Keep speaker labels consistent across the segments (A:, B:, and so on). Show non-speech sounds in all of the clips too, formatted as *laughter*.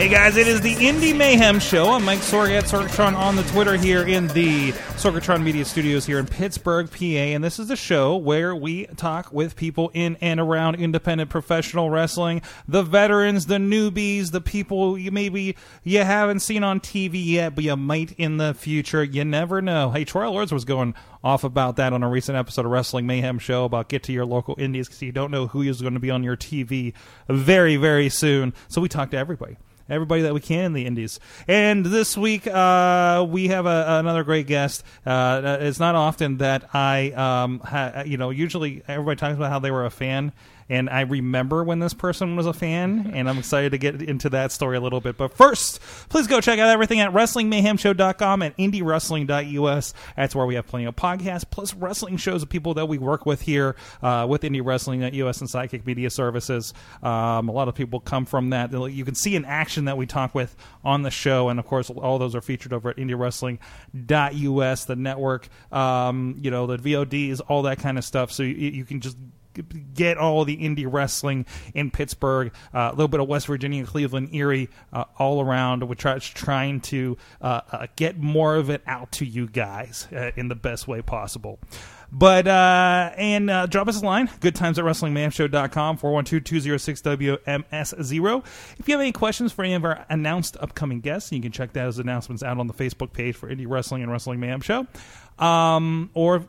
A: Hey guys, it is the Indie Mayhem Show. I'm Mike Sorg at Sorgatron on the Twitter here in the Sorgatron Media Studios here in Pittsburgh, PA, and this is the show where we talk with people in and around independent professional wrestling, the veterans, the newbies, the people you maybe you haven't seen on TV yet, but you might in the future. You never know. Hey, Troy Lords was going off about that on a recent episode of Wrestling Mayhem Show about get to your local indies because you don't know who is going to be on your TV very, very soon. So we talk to everybody everybody that we can in the indies. And this week, uh, we have a, another great guest. Uh, it's not often that I, um, ha, you know, usually everybody talks about how they were a fan. And I remember when this person was a fan, and I'm excited to get into that story a little bit. But first, please go check out everything at WrestlingMayhemShow.com and IndieWrestling.us. That's where we have plenty of podcasts, plus wrestling shows of people that we work with here uh, with Indie Wrestling.us and Sidekick Media Services. Um, a lot of people come from that. You can see in action that we talk with on the show, and of course, all those are featured over at IndieWrestling.us, the network, um, you know, the VODs, all that kind of stuff. So you, you can just get all the indie wrestling in Pittsburgh, uh, a little bit of West Virginia, Cleveland, Erie, uh, all around. We're try- trying to uh, uh, get more of it out to you guys uh, in the best way possible. But, uh, and drop us a line, good times at WrestlingMayhemShow.com, 412-206-WMS0. If you have any questions for any of our announced upcoming guests, you can check those announcements out on the Facebook page for Indie Wrestling and Wrestling Mayhem Show. Um, or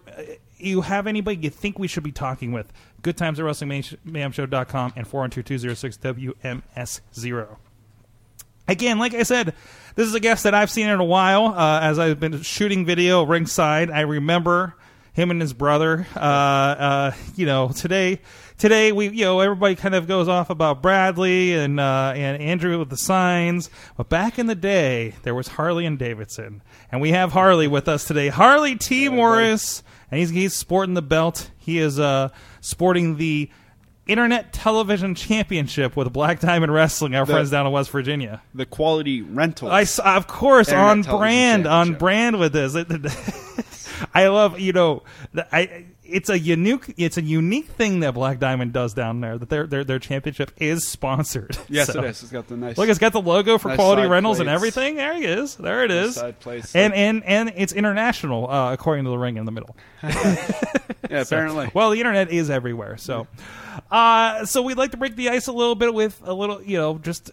A: you have anybody you think we should be talking with, good times at WrestlingMayhemShow.com and 412-206-WMS0. Again, like I said, this is a guest that I've seen in a while. Uh, as I've been shooting video ringside, I remember him and his brother. Uh, uh, you know, today, today we, you know, everybody kind of goes off about Bradley and uh, and Andrew with the signs, but back in the day, there was Harley and Davidson, and we have Harley with us today. Harley T. Morris, and he's he's sporting the belt. He is uh, sporting the Internet Television Championship with Black Diamond Wrestling, our
B: The-
A: friends down in West Virginia.
B: the quality rental.
A: I of course
B: Internet
A: on brand on brand with this. *laughs* I love you know I it's a unique it's a unique thing that Black Diamond does down there that their their their championship is sponsored. *laughs*
B: yes,
A: So-
B: it is. It's got the nice.
A: Look, it's got the logo for
B: Nice
A: quality rentals and everything. There he is. There it
B: Nice
A: is.
B: side plates.
A: And and and it's international uh, according to the ring in the middle. *laughs*
B: yeah, *laughs* apparently.
A: Well, the internet is everywhere. So, uh, so we'd like to break the ice a little bit with a little, you know, just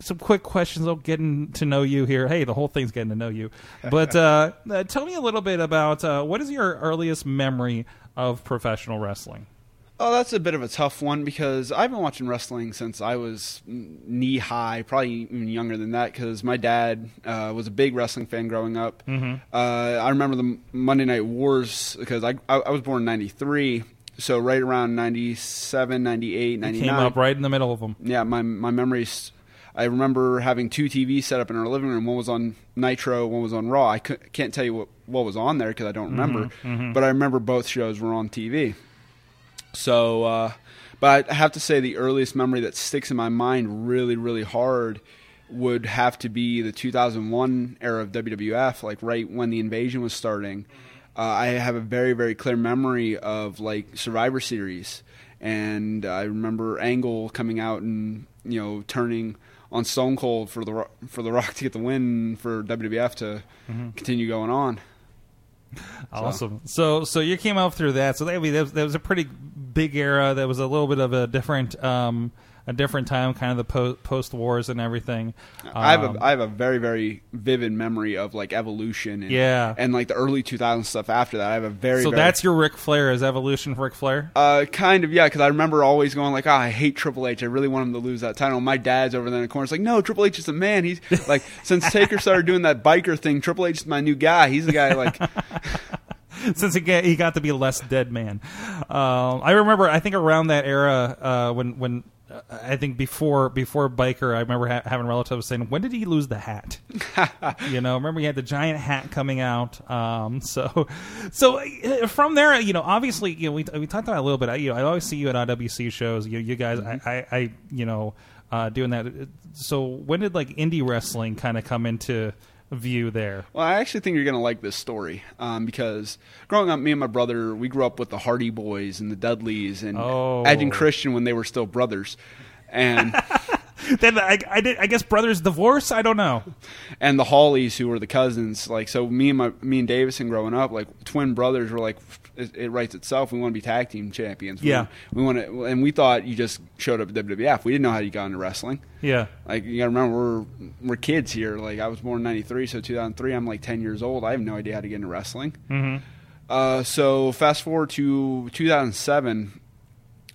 A: some quick questions of getting to know you here. Hey, the whole thing's getting to know you. But uh, uh, tell me a little bit about uh, what is your earliest memory of professional wrestling?
B: Oh, that's a bit of a tough one because I've been watching wrestling since I was knee high, probably even younger than that. Because my dad uh, was a big wrestling fan growing up. Mm-hmm. Uh, I remember the Monday Night Wars because I, I I was born in '93, so right around 97, 98, 99.
A: Came up right in the middle of them.
B: yeah, my my memories. I remember having two TVs set up in our living room. One was on Nitro, one was on Raw. I can't tell you what, what was on there because I don't remember, but I remember both shows were on TV. So, uh, but I have to say the earliest memory that sticks in my mind really, really hard would have to be the 2001 era of WWF, like right when the invasion was starting. Uh, I have a very, very clear memory of like Survivor Series, and I remember Angle coming out and you know turning on Stone Cold for the for the Rock to get the win for WWF to continue going on. *laughs*
A: Awesome. So, so you came out through that. So that, that, was, that was a pretty big era. That was a little bit of a different, um, a different time, kind of the po- post wars and everything.
B: I have
A: Um,
B: a I have a very very vivid memory of like evolution and
A: Yeah.
B: and like the early 2000s stuff after that. I have a very
A: so
B: very,
A: that's your Ric Flair is evolution Ric Flair.
B: uh kind of yeah because I remember always going like oh I hate Triple H I really want him to lose that title. My dad's over there in the corner. It's like no Triple H is the man. He's *laughs* like since Taker started doing that biker thing. Triple H is my new guy. He's the guy like *laughs* *laughs*
A: since he got, he got to be less dead man. Um, I remember, I think around that era uh, when when I think before before biker, I remember ha- having relatives saying, "When did he lose the hat?" *laughs* you know, remember he had the giant hat coming out. Um, *laughs* so, so uh, from there, you know, obviously, you know, we we talked about it a little bit. I, you know, I always see you at IWC shows. You, you guys, I, I, I, you know, uh, doing that. So, when did like indie wrestling kind of come into view there?
B: Well, I actually think you're going to like this story um, because growing up, me and my brother, we grew up with the Hardy Boys and the Dudleys and
A: Oh.
B: Edge and Christian when they were still brothers, and *laughs*
A: Then I, I, did, I guess brothers divorce. I don't know.
B: and the Hollys who were the cousins. Like so, me and my me and Davison growing up, like twin brothers, were like it, it writes itself. We want to be tag team champions. We
A: Yeah.
B: we want to, and we thought you just showed up at WWF. We didn't know how you got into wrestling.
A: Yeah.
B: Like you got to remember, we're we're kids here. Like I was born in '93, so 2003, I'm like 10 years old. I have no idea how to get into wrestling.
A: Mm-hmm.
B: Uh, so fast forward to 2007,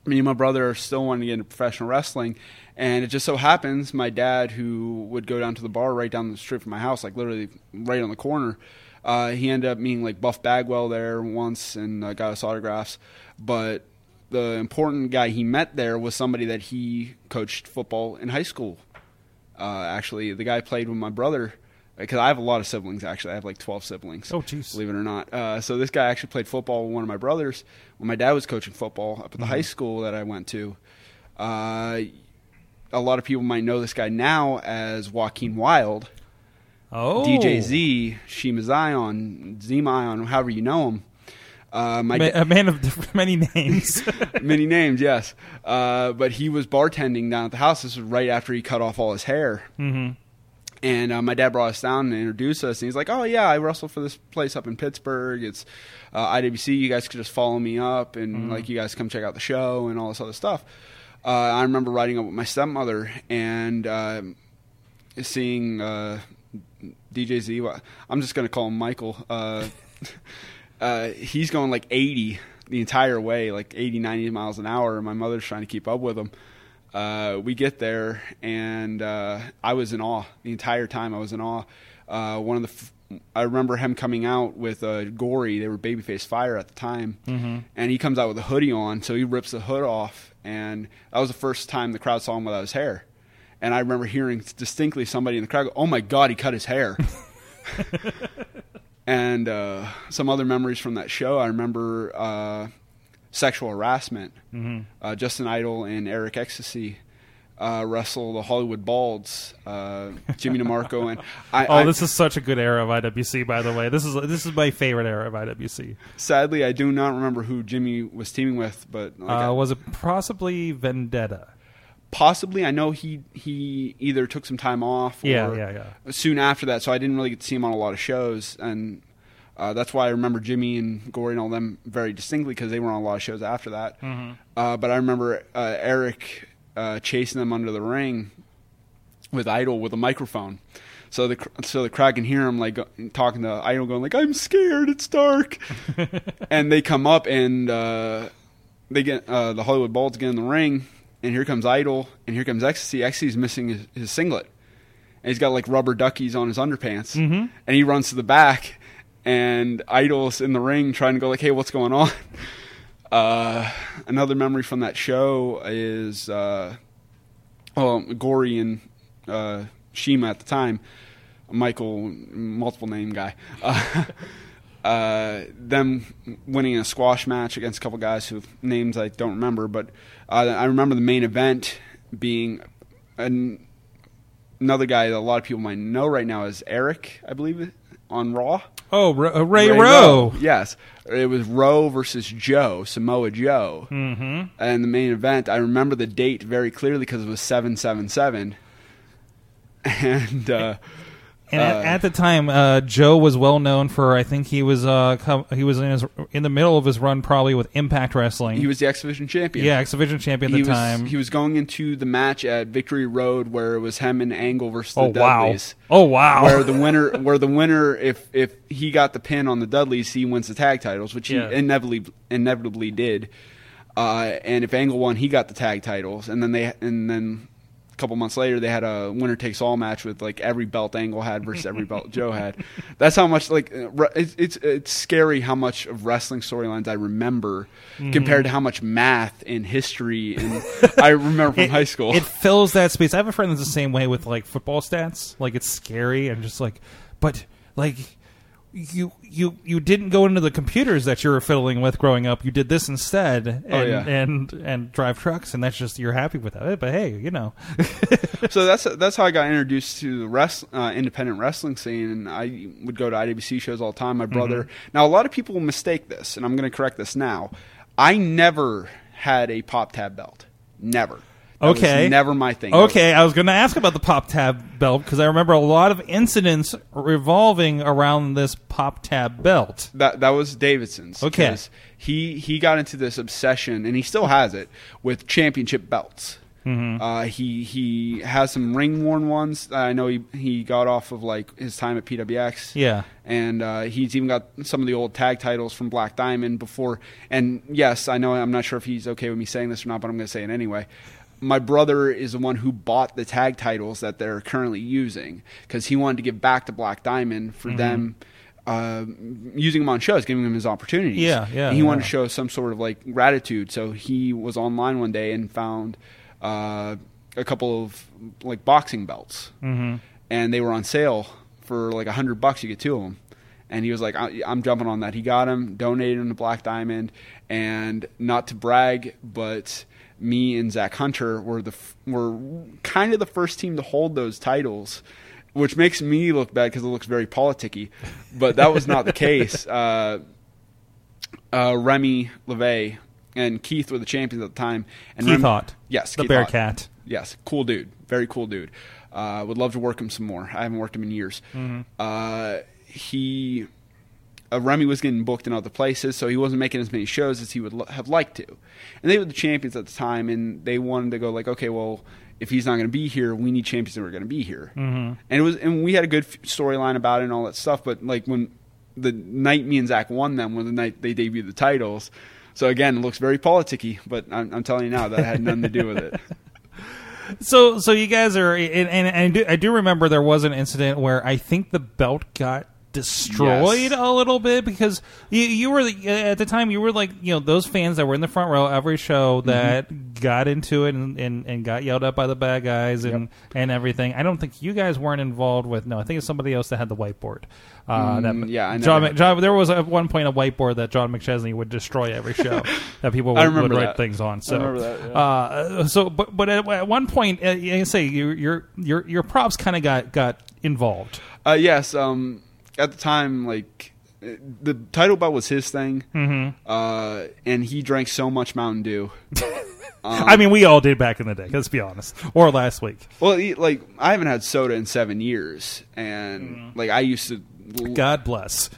B: me and my brother still wanting to get into professional wrestling, and it just so happens my dad, who would go down to the bar right down the street from my house, like literally right on the corner, uh, he ended up meeting like Buff Bagwell there once and uh, got us autographs, but. The important guy he met there was somebody that he coached football in high school. Uh, actually, the guy played with my brother because I have a lot of siblings. Actually, I have like twelve siblings.
A: Oh, jeez.
B: Believe it or not. Uh, so this guy actually played football with one of my brothers when my dad was coaching football up at the high school that I went to. Uh, a lot of people might know this guy now as Joaquin Wilde,
A: Oh,
B: DJ Z, Shima Xion, Zema Ion, however you know him. Uh, my
A: Ma- a man of *laughs* many names. *laughs*
B: many *laughs* names, yes. Uh, but he was bartending down at the house. This was right after he cut off all his hair.
A: hmm
B: And uh, my dad brought us down and introduced us. And he's like, "Oh yeah, I wrestle for this place up in Pittsburgh. It's uh, IWC. You guys could just follow me up, and like you guys come check out the show and all this other stuff." Uh, I remember riding up with my stepmother and um seeing uh, DJ Z. I'm just gonna call him Michael. Uh, *laughs* uh, he's going like 80 the entire way, like 80, 90 miles an hour. And my mother's trying to keep up with him. Uh, we get there, and uh, I was in awe the entire time. I was in awe. Uh, one of the, f- I remember him coming out with uh, Gory. They were Babyface Fire at the time,
A: Mm-hmm.
B: and he comes out with a hoodie on. So he rips the hood off, and that was the first time the crowd saw him without his hair. And I remember hearing distinctly somebody in the crowd go, "Oh my God, he cut his hair." *laughs* and uh, some other memories from that show. I remember uh, sexual harassment.
A: Mm-hmm.
B: Uh, Justin Idol and Eric Xtasy uh, wrestle the Hollywood Balds. Uh, Jimmy DeMarco and I.
A: Oh,
B: I-
A: this is such a good era of IWC. By the way, this is this is my favorite era of IWC.
B: sadly I do not remember who Jimmy was teaming with, but like I-
A: Uh, was it possibly Vendetta?
B: Possibly I know he he either took some time off. Or
A: Yeah, yeah, yeah.
B: Soon after that, so I didn't really get to see him on a lot of shows, and uh, that's why I remember Jimmy and Gory and all them very distinctly because they were on a lot of shows after that.
A: Mm-hmm.
B: Uh, but I remember uh, Eric uh, chasing them under the ring with Idol with a microphone. So the so the crowd can hear him like talking to Idol, going like, "I'm scared, it's dark," *laughs* and they come up and uh, they get uh, the Hollywood Balls get in the ring, and here comes Idol, and here comes Xtasy. Xtasy's missing his, his singlet, and he's got like rubber duckies on his underpants,
A: Mhm.
B: and he runs to the back, and Idol's in the ring trying to go like, "Hey, what's going on?" *laughs* Uh, another memory from that show is uh, well, Gory and uh, Shima at the time, Michael, multiple name guy. *laughs* Uh, them winning a squash match against a couple guys whose names I don't remember, but uh, I remember the main event being an, another guy that a lot of people might know right now is Eric, I believe, on Raw.
A: Oh, uh, Ray, Rowe.
B: Yes, it was Rowe versus Joe, Samoa Joe.
A: Mm-hmm.
B: And the main event, I remember the date very clearly because it was seven seven seven. *laughs* And uh,
A: And
B: Uh,
A: at, at the time, uh, Joe was well known for. I think he was uh, com- he was in his in the middle of his run, probably with Impact Wrestling.
B: he was the X Division champion.
A: yeah, X Division champion at
B: he
A: the
B: was,
A: time.
B: He was going into the match at Victory Road where it was him and Angle versus
A: oh
B: the
A: wow!
B: Dudleys.
A: Oh wow!
B: Where the winner, where the winner, if if he got the pin on the Dudleys, he wins the tag titles, which he inevitably inevitably did. Uh, and if Angle won, he got the tag titles, and then they and then a couple months later they had a winner takes all match with like every belt Angle had versus every belt Joe had. *laughs* That's how much like uh, it's it's, it's scary how much of wrestling storylines I remember
A: Mm-hmm.
B: compared to how much math and history and *laughs* I remember from
A: It-
B: high school.
A: It fills that space. I have a friend that's the same way with like football stats. Like it's scary and just like, but like you you you didn't go into the computers that you were fiddling with growing up. You did this instead, and
B: Oh, yeah.
A: and and drive trucks, and that's just you're happy with that. But hey, you know, *laughs*
B: so that's that's how I got introduced to the rest, uh, independent wrestling scene, and I would go to IWC shows all the time. My brother.
A: Mm-hmm.
B: Now, a lot of people mistake this, and I'm going to correct this now. I never had a pop tab belt. Never. That
A: Okay.
B: never my thing.
A: Okay, I was going to ask about the pop tab belt because I remember a lot of incidents revolving around this pop tab belt.
B: That that was Davidson's.
A: Okay.
B: He he got into this obsession, and he still has it with championship belts.
A: Mm-hmm.
B: Uh, he he has some ring worn ones. I know he he got off of like his time at PWX.
A: Yeah.
B: and uh, he's even got some of the old tag titles from Black Diamond before. And yes, I know I'm not sure if he's okay with me saying this or not, but I'm going to say it anyway. My brother is the one who bought the tag titles that they're currently using because he wanted to give back to Black Diamond for
A: Mm-hmm.
B: them uh, using them on shows, giving him his opportunities.
A: Yeah, yeah,
B: And he wanted to show some sort of like gratitude, so he was online one day and found uh, a couple of like boxing belts, mm-hmm. and they were on sale for like a hundred bucks. You get two of them, and he was like, I- "I'm jumping on that." He got them, donated them to Black Diamond, and not to brag, but me and Zach Hunter were the were kind of the first team to hold those titles. Which makes me look bad because it looks very politicky, but that was not the *laughs* case. Uh, uh, Remy LeVay and Keith were the champions at the time. And
A: Keith
B: Remy-
A: Hott.
B: yes,
A: the
B: Keith
A: Bearcat.
B: Hott. Yes, cool dude, very cool dude. Uh, would love to work him some more. I haven't worked him in years.
A: Mm-hmm.
B: Uh, he, uh, Remy was getting booked in other places, so he wasn't making as many shows as he would lo- have liked to. And they were the champions at the time, and they wanted to go like, okay, well, if he's not going to be here, we need champions that are going to be here. Mm-hmm. And it was, and we had a good f- storyline about it and all that stuff. But like when the night me and Zach won them, when the night they debuted the titles. So again, it looks very politicky, but I'm, I'm telling you now that had nothing to do with it. *laughs*
A: So, so you guys are, and, and, and I, do, I do remember there was an incident where I think the belt got destroyed
B: Yes.
A: a little bit because you, you were the- at the time you were like you know those fans that were in the front row every show
B: Mm-hmm.
A: that got into it and, and, and got yelled at by the bad guys and and everything. I don't think you guys weren't involved with. No, I think it's somebody else that had the whiteboard. Uh, that,
B: Mm, yeah, I
A: John, John. There was at one point a whiteboard that John McChesney would destroy every show *laughs* that people would,
B: I remember
A: would write
B: that.
A: things on. So,
B: remember that, yeah.
A: uh, so, but but at, at one point, uh, you say your your your your props kind of got got involved.
B: Uh, yes. Um, at the time, like the title belt was his thing, mm-hmm. uh, and he drank so much Mountain Dew. Um, *laughs*
A: I mean, we all did back in the day. Let's be honest. Or last week.
B: Well, like I haven't had soda in seven years, and like I used to.
A: God bless.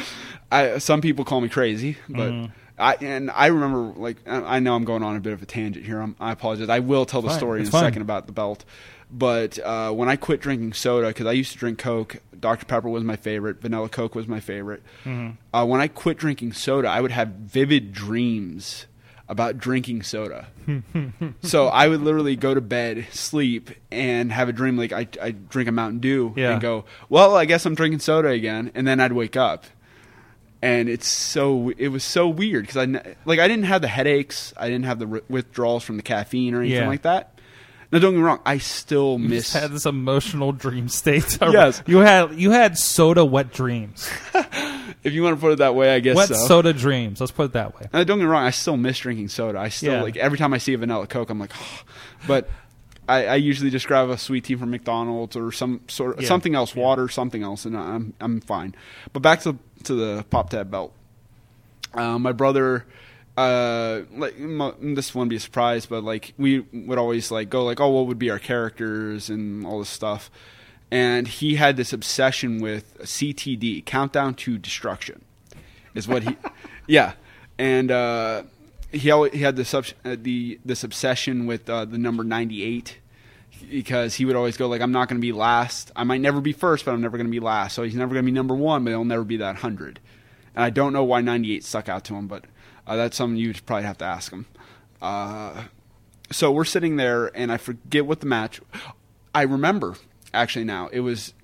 A: *laughs*
B: I some people call me crazy, but
A: Mm-hmm.
B: I and I remember like I know I'm going on a bit of a tangent here. I'm, I apologize. I will tell the
A: Fine,
B: story in
A: it's
B: a
A: fine.
B: second about the belt. But uh, when I quit drinking soda, because I used to drink Coke, Dr Pepper was my favorite, Vanilla Coke was my favorite.
A: Mm-hmm.
B: Uh, when I quit drinking soda, I would have vivid dreams about drinking soda. *laughs* so I would literally go to bed, sleep, and have a dream like I, I drink a Mountain Dew
A: Yeah.
B: and go, well, I guess I'm drinking soda again, and then I'd wake up and it's so it was so weird because I like I didn't have the headaches, I didn't have the withdrawals from the caffeine or anything
A: Yeah.
B: like that. Now, don't get me wrong, I still
A: You
B: miss.
A: just had this emotional dream state. *laughs*
B: Yes.
A: you had you had soda wet dreams, *laughs*
B: if you want to put it that way, I guess
A: wet
B: so.
A: soda dreams. Let's put it that way.
B: Now, don't get me wrong, I still miss drinking soda. I still
A: Yeah.
B: like every time I see a vanilla Coke, I'm like, but. I, I usually just grab a sweet tea from McDonald's or some sort of
A: Yeah.
B: something else, water, something else, and I'm I'm fine. But back to to the pop tab belt. Uh, my brother, uh, like this wouldn't be a surprise, but like we would always like go like, oh, what would be our characters and all this stuff, and he had this obsession with CTD, Countdown to Destruction, is what he, *laughs* yeah, and uh, he always, he had this uh, the this obsession with uh, the number ninety eight. Because he would always go like, I'm not going to be last. I might never be first, but I'm never going to be last. So he's never going to be number one, but he'll never be that hundred. And I don't know why 98 stuck out to him, but uh, that's something you'd probably have to ask him. Uh, so we're sitting there, and I forget what the match. I remember actually now. It was,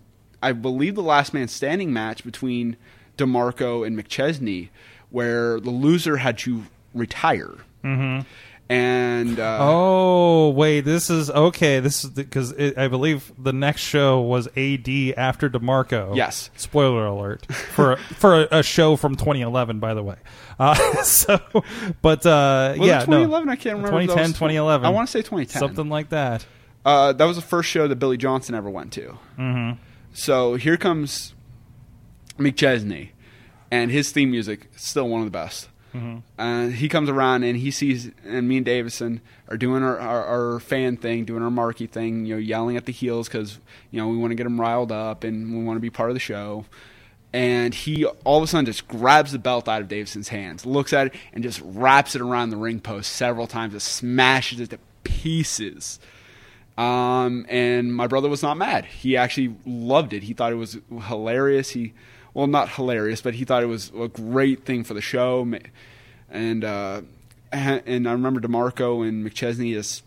B: I believe, the last man standing match between Demarco and McChesney, where the loser had to retire. Mm-hmm. And uh,
A: Oh wait, this is okay. This is because I believe the next show was AD after Demarco.
B: Yes.
A: Spoiler alert for for a, a show from 2011, by the way. Uh, *laughs* so, but uh, yeah,
B: it 2011? I can't remember.
A: 2010,
B: was-
A: 2011.
B: I want to say 2010.
A: something like that.
B: Uh, that was the first show that Billy Johnson ever went to. Mm-hmm. So here comes McChesney, and his theme music is still one of the best. And he comes around and he sees, and me and Davison are doing our, our, our fan thing, doing our marquee thing, you know, yelling at the heels because you know we want to get them riled up and we want to be part of the show. And he all of a sudden just grabs the belt out of Davison's hands, looks at it, and just wraps it around the ring post several times, and smashes it to pieces. Um, and my brother was not mad. He actually loved it. He thought it was hilarious. He, well, not hilarious, but he thought it was a great thing for the show. And uh, and I remember Demarco and McChesney just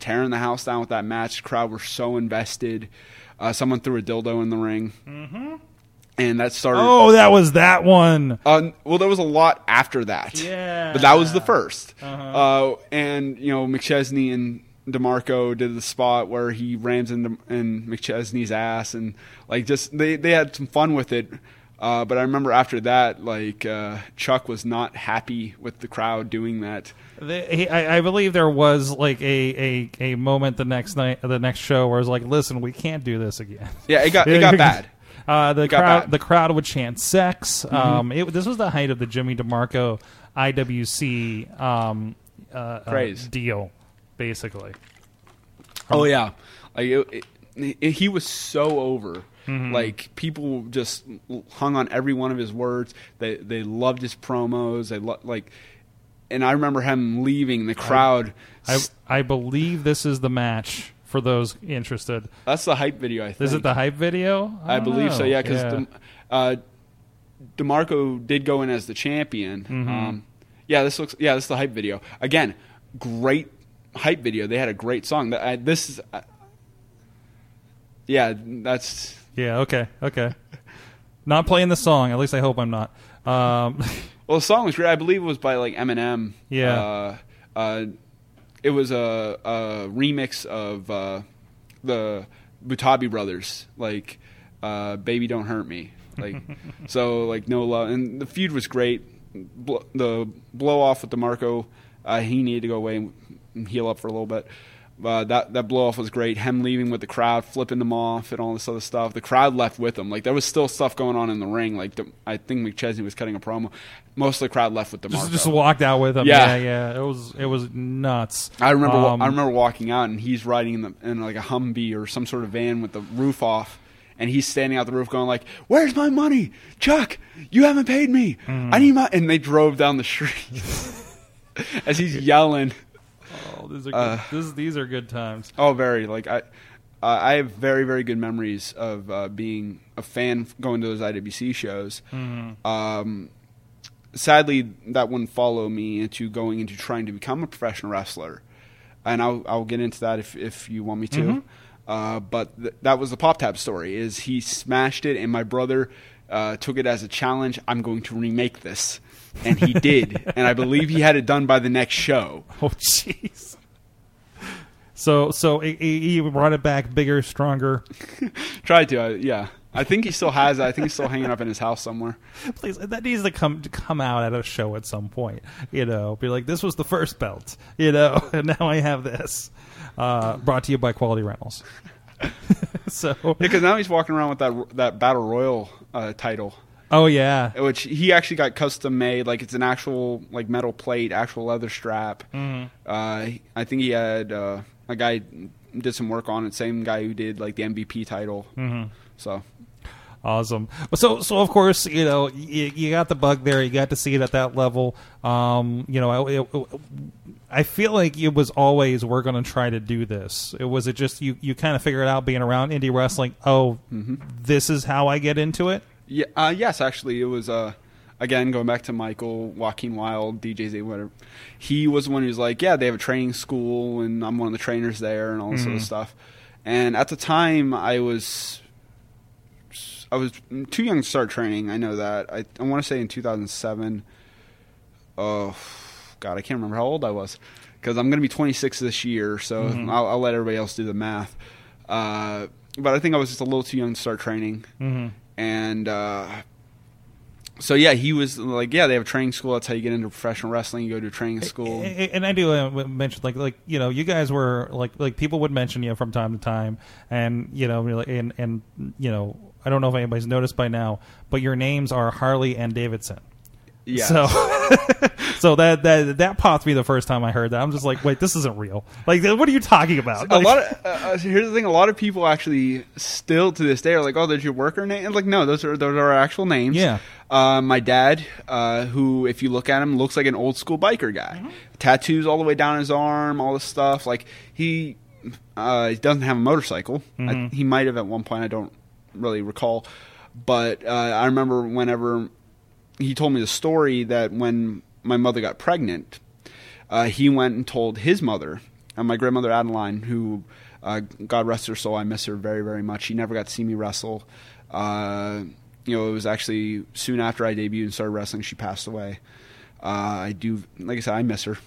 B: tearing the house down with that match. The crowd were so invested. Uh, someone threw a dildo in the ring, mm-hmm. and that started.
A: Oh, that was that one.
B: Uh, well, there was a lot after that.
A: Yeah.
B: But that was the 1st uh and, you know, McChesney and DeMarco did the spot where he rams into in McChesney's ass. And, like, just they, they had some fun with it. Uh, but I remember after that, like, uh, Chuck was not happy with the crowd doing that.
A: The, he, I, I believe there was like a, a, a moment the next night, the next show, where it was like, "Listen, we can't do this again."
B: Yeah, it got, it got *laughs* bad.
A: Uh, the
B: got
A: crowd, the crowd would chant "sex." Um, it, this was the height of the Jimmy DeMarco IWC um, uh, uh,
B: Craze.
A: deal, basically.
B: Oh yeah, like it, it, it- he was so over. Like people just hung on every one of his words. They they loved his promos. They lo- like, and I remember him leaving the crowd.
A: I I believe this is the match for those interested.
B: That's the hype video. I think.
A: Is it the hype video?
B: I
A: don't
B: believe so.
A: know.
B: Yeah, because uh, Demarco did go in as the champion.
A: Mm-hmm.
B: Um, yeah, this looks. Yeah, this is the hype video. Again, great hype video. They had a great song. I, this is. Uh, yeah, that's
A: yeah. Okay. Okay. Not playing the song. At least I hope I'm not. Um, *laughs*
B: Well, the song was great. I believe it was by like Eminem.
A: Yeah.
B: Uh, uh, it was a, a remix of uh, the Butabi brothers, like uh, "Baby Don't Hurt Me." Like, *laughs* so like no love, and the feud was great. Bl- the blow off with DeMarco, uh, he needed to go away and heal up for a little bit. Uh, that that blow off was great. Him leaving with the crowd, flipping them off, and all this other stuff. The crowd left with him. Like there was still stuff going on in the ring. Like the, I think McChesney was cutting a promo. Most of the crowd left with DeMarco.
A: just, just walked out with him.
B: Yeah.
A: yeah, yeah. It was it was nuts.
B: I remember.
A: Um,
B: I remember walking out, and he's riding in, the, in like a Humvee or some sort of van with the roof off, and he's standing out the roof, going like, "Where's my money, Chuck? You haven't paid me.
A: Mm-hmm.
B: I need my." And they drove down the street *laughs* as he's yelling.
A: Oh, these are
B: Uh,
A: good. this, these are good times.
B: Oh, very like I. Uh, I have very, very good memories of uh, being a fan going to those IWC shows. Um, sadly, that wouldn't follow me into going into trying to become a professional wrestler, and I'll, I'll get into that if if you want me to. Uh, but th- that was the Pop Tab story. Is he smashed it, and my brother uh, took it as a challenge. I'm going to remake this, and he did, and I believe he had it done by the next show. *laughs*
A: Oh, jeez. So so he, brought it back bigger, stronger. *laughs*
B: Tried to, uh, yeah. I think he still has it. I think he's still hanging up in his house somewhere.
A: Please, that needs to come to come out at a show at some point. You know, be like, this was the first belt. You know, *laughs* and now I have this. Uh, brought to you by Quality Rentals. so,
B: Because now he's walking around with that that battle royal uh, title,
A: oh yeah,
B: which he actually got custom made. Like it's an actual like metal plate, actual leather strap.
A: Mm-hmm.
B: Uh, I think he had uh, a guy did some work on it. Same guy who did like the MVP title. Mm-hmm. So
A: Awesome. So, so of course, you know, you, you got the bug there. You got to see it at that level. Um, you know, I, it- I feel like it was always we're going to try to do this. It was it just you you kind of figure it out being around indie wrestling. Oh,
B: Mm-hmm.
A: this is how I get into it.
B: Yeah, uh, yes, actually, it was. Uh, again, going back to Michael, Joaquin Wilde, DJ Z, whatever, he was the one who was like, yeah, they have a training school, and I'm one of the trainers there, and all this
A: Mm-hmm.
B: other stuff. And at the time, I was I was too young to start training. I know that. I, I want to say in 2007. Oh, God, I can't remember how old I was because I'm going to be 26 this year. So
A: Mm-hmm.
B: I'll, I'll let everybody else do the math. Uh, but I think I was just a little too young to start training.
A: Mhm.
B: And uh, so yeah, he was like, yeah, they have a training school. That's how you get into professional wrestling. You go to a training school.
A: And I do uh, mention like like you know you guys were like like people would mention you from time to time, and you know and and you know I don't know if anybody's noticed by now, but your names are Harley and Davidson.
B: Yeah.
A: So, *laughs* so that that that popped me the first time I heard that. I'm just like, wait, this isn't real. Like, what are you talking about?
B: a
A: Like-
B: lot of uh, uh, here's the thing: a lot of people actually still to this day are like, "Oh, there's your worker name." And like, no, those are those are our actual names.
A: Yeah.
B: Uh, my dad, uh, who, if you look at him, looks like an old school biker guy. Tattoos all the way down his arm, all this stuff. Like he, uh, he doesn't have a motorcycle. I, he might have at one point. I don't really recall, but uh, I remember whenever he told me the story that when my mother got pregnant, uh, he went and told his mother, uh, my grandmother Adeline, who, uh, God rest her soul, I miss her very, very much. She never got to see me wrestle. Uh, you know, it was actually soon after I debuted and started wrestling, she passed away. Uh, I do, like I said, I miss her.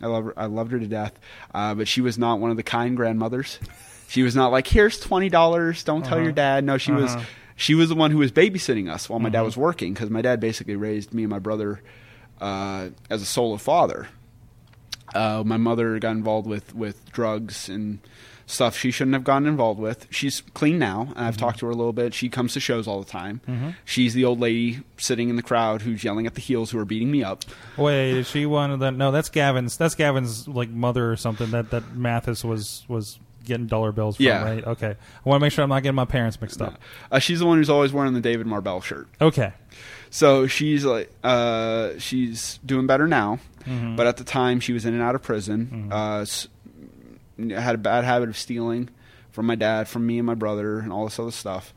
B: I love her. I loved her to death. Uh, but she was not one of the kind grandmothers. She was not like, "Here's twenty dollars. Don't tell your dad." No, she was. She was the one who was babysitting us while my dad was working because my dad basically raised me and my brother uh, as a solo father. Uh, my mother got involved with, with drugs and stuff she shouldn't have gotten involved with. She's clean now, and I've talked to her a little bit. She comes to shows all the time. She's the old lady sitting in the crowd who's yelling at the heels who are beating me up.
A: Wait, is she one of the? No, that's Gavin's. That's Gavin's like mother or something. That that Mathis was was getting dollar bills from.
B: Yeah.
A: Right. Okay. I want to make sure I'm not getting my parents mixed up.
B: Uh, she's the one who's always wearing the David Marbell shirt.
A: Okay.
B: So she's like, uh, she's doing better now,
A: Mm-hmm.
B: but at the time she was in and out of prison. Uh, had a bad habit of stealing from my dad, from me and my brother, and all this other stuff.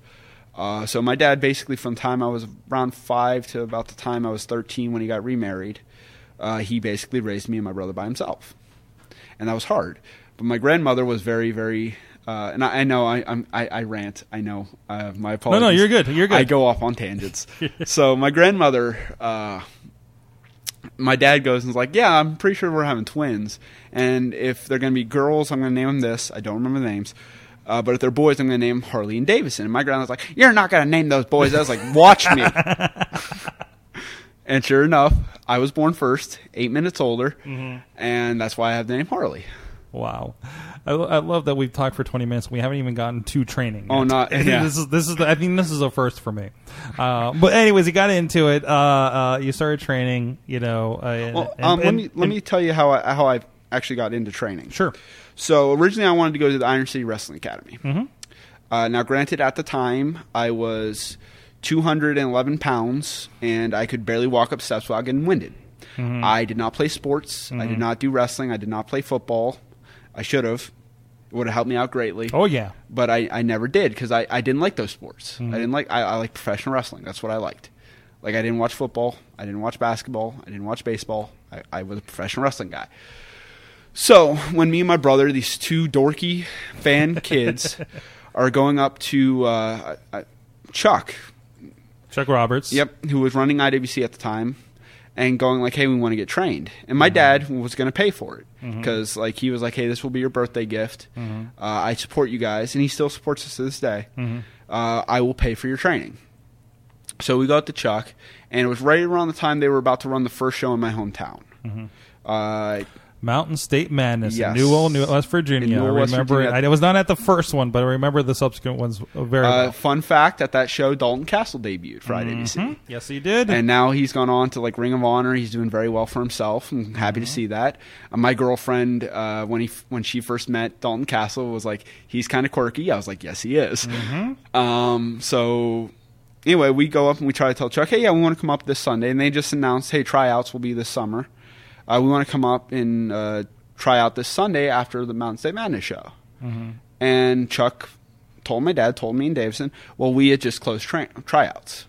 B: Uh, so my dad, basically, from the time I was around five to about the time I was thirteen, when he got remarried, uh, he basically raised me and my brother by himself, and that was hard. But my grandmother was very, very. Uh, and I, I know I, I'm, I I rant. I know. Uh, my apologies.
A: No, no, you're good. You're good.
B: I go off on tangents. so my grandmother, uh, my dad goes and is like, "Yeah, I'm pretty sure we're having twins, and if they're going to be girls, I'm going to name them this. I don't remember the names." Uh, but if they're boys, I'm going to name them Harley and Davison. And my grandma's like, "You're not going to name those boys." I was like, "Watch me." and sure enough, I was born first, eight minutes older, and that's why I have the name Harley.
A: Wow, I, I love that we've talked for twenty minutes. We haven't even gotten to training.
B: Oh,
A: yet.
B: not- *laughs* yeah.
A: this is this is. The, I think this is a first for me. Uh, but anyways, you got into it. Uh, uh, you started training. You know. Uh,
B: Well,
A: and-
B: um, let
A: and-
B: me let me tell you how I how I actually got into training.
A: Sure.
B: So originally, I wanted to go to the Iron City Wrestling Academy. Mm-hmm. Uh, now, granted, at the time, I was 211 pounds, and I could barely walk up steps without getting winded. I did not play sports. I did not do wrestling. I did not play football. I should have. It would have helped me out greatly.
A: Oh yeah.
B: But I, I never did because I, I didn't like those sports. I didn't like I, I like professional wrestling. That's what I liked. Like I didn't watch football. I didn't watch basketball. I didn't watch baseball. I, I was a professional wrestling guy. So when me and my brother, these two dorky fan *laughs* kids, are going up to uh, uh, Chuck,
A: Chuck Roberts.
B: Yep, who was running IWC at the time, and going like, "Hey, we want to get trained." And my dad was going to pay for it because like he was like, "Hey, this will be your birthday gift. Uh, I support you guys," and he still supports us to this day. Uh, I will pay for your training. So we got to Chuck, and it was right around the time they were about to run the first show in my hometown. Uh,
A: Mountain State Madness
B: Yes.
A: in Newell, New West Virginia.
B: Newell,
A: I remember
B: Virginia.
A: it. I was not at the first one, but I remember the subsequent ones very
B: uh,
A: well.
B: fun fact: at that show, Dalton Castle debuted for IWC.
A: Yes, he did.
B: and now he's gone on to like Ring of Honor. He's doing very well for himself. I'm happy to see that. Uh, my girlfriend, uh, when he when she first met Dalton Castle, was like, he's kind of quirky. I was like, yes, he is. Um, so anyway, we go up and we try to tell Chuck, hey, yeah, we want to come up this Sunday, and they just announced, hey, tryouts will be this summer. Uh, we want to come up and uh, try out this Sunday after the Mountain State Madness show. And Chuck told my dad, told me and Davison, well, we had just closed tra- tryouts.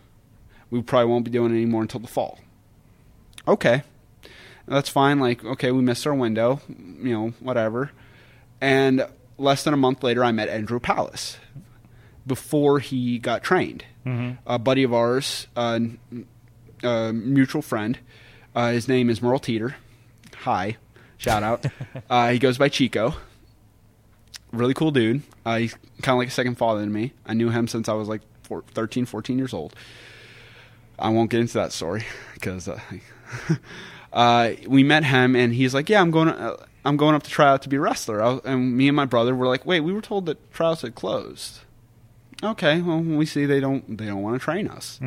B: We probably won't be doing it anymore until the fall. Okay, that's fine. Like, okay, we missed our window, you know, whatever. And less than a month later, I met Andrew Palace before he got trained. A buddy of ours, uh, a mutual friend, uh, his name is Merle Teeter. Hi, shout out. *laughs* uh, he goes by Chico. Really cool dude. Uh, he's kind of like a second father to me. I knew him since I was like four, 13, 14 years old. I won't get into that story because uh, *laughs* uh, we met him and he's like, "Yeah, I'm going. Uh, I'm going up to try out to be a wrestler." Was, and me and my brother were like, "Wait, we were told that tryouts had closed." Okay, well, we see they don't they don't want to train us.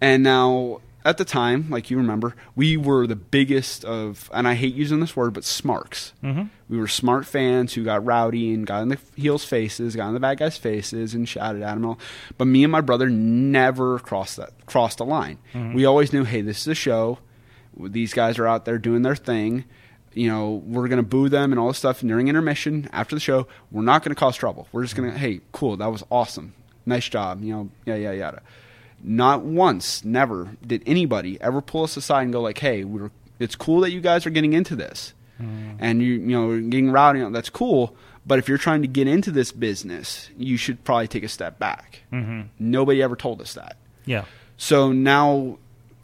B: And now at the time, like you remember, we were the biggest of, and I hate using this word, but smarks.
A: Mhm.
B: We were smart fans who got rowdy and got in the heels' faces, got in the bad guys' faces, and shouted at them. All. But me and my brother never crossed that crossed a line. We always knew, hey, this is a show. These guys are out there doing their thing. You know, we're gonna boo them and all this stuff and during intermission after the show. We're not gonna cause trouble. We're just gonna, hey, cool, that was awesome, nice job. You know, yeah, yeah, yada. Not once, never did anybody ever pull us aside and go like, "Hey, we're it's cool that you guys are getting into this, mm. and you you know getting rowdy. You know, that's cool. But if you're trying to get into this business, you should probably take a step back." Mm-hmm. Nobody ever told us that.
A: Yeah.
B: So now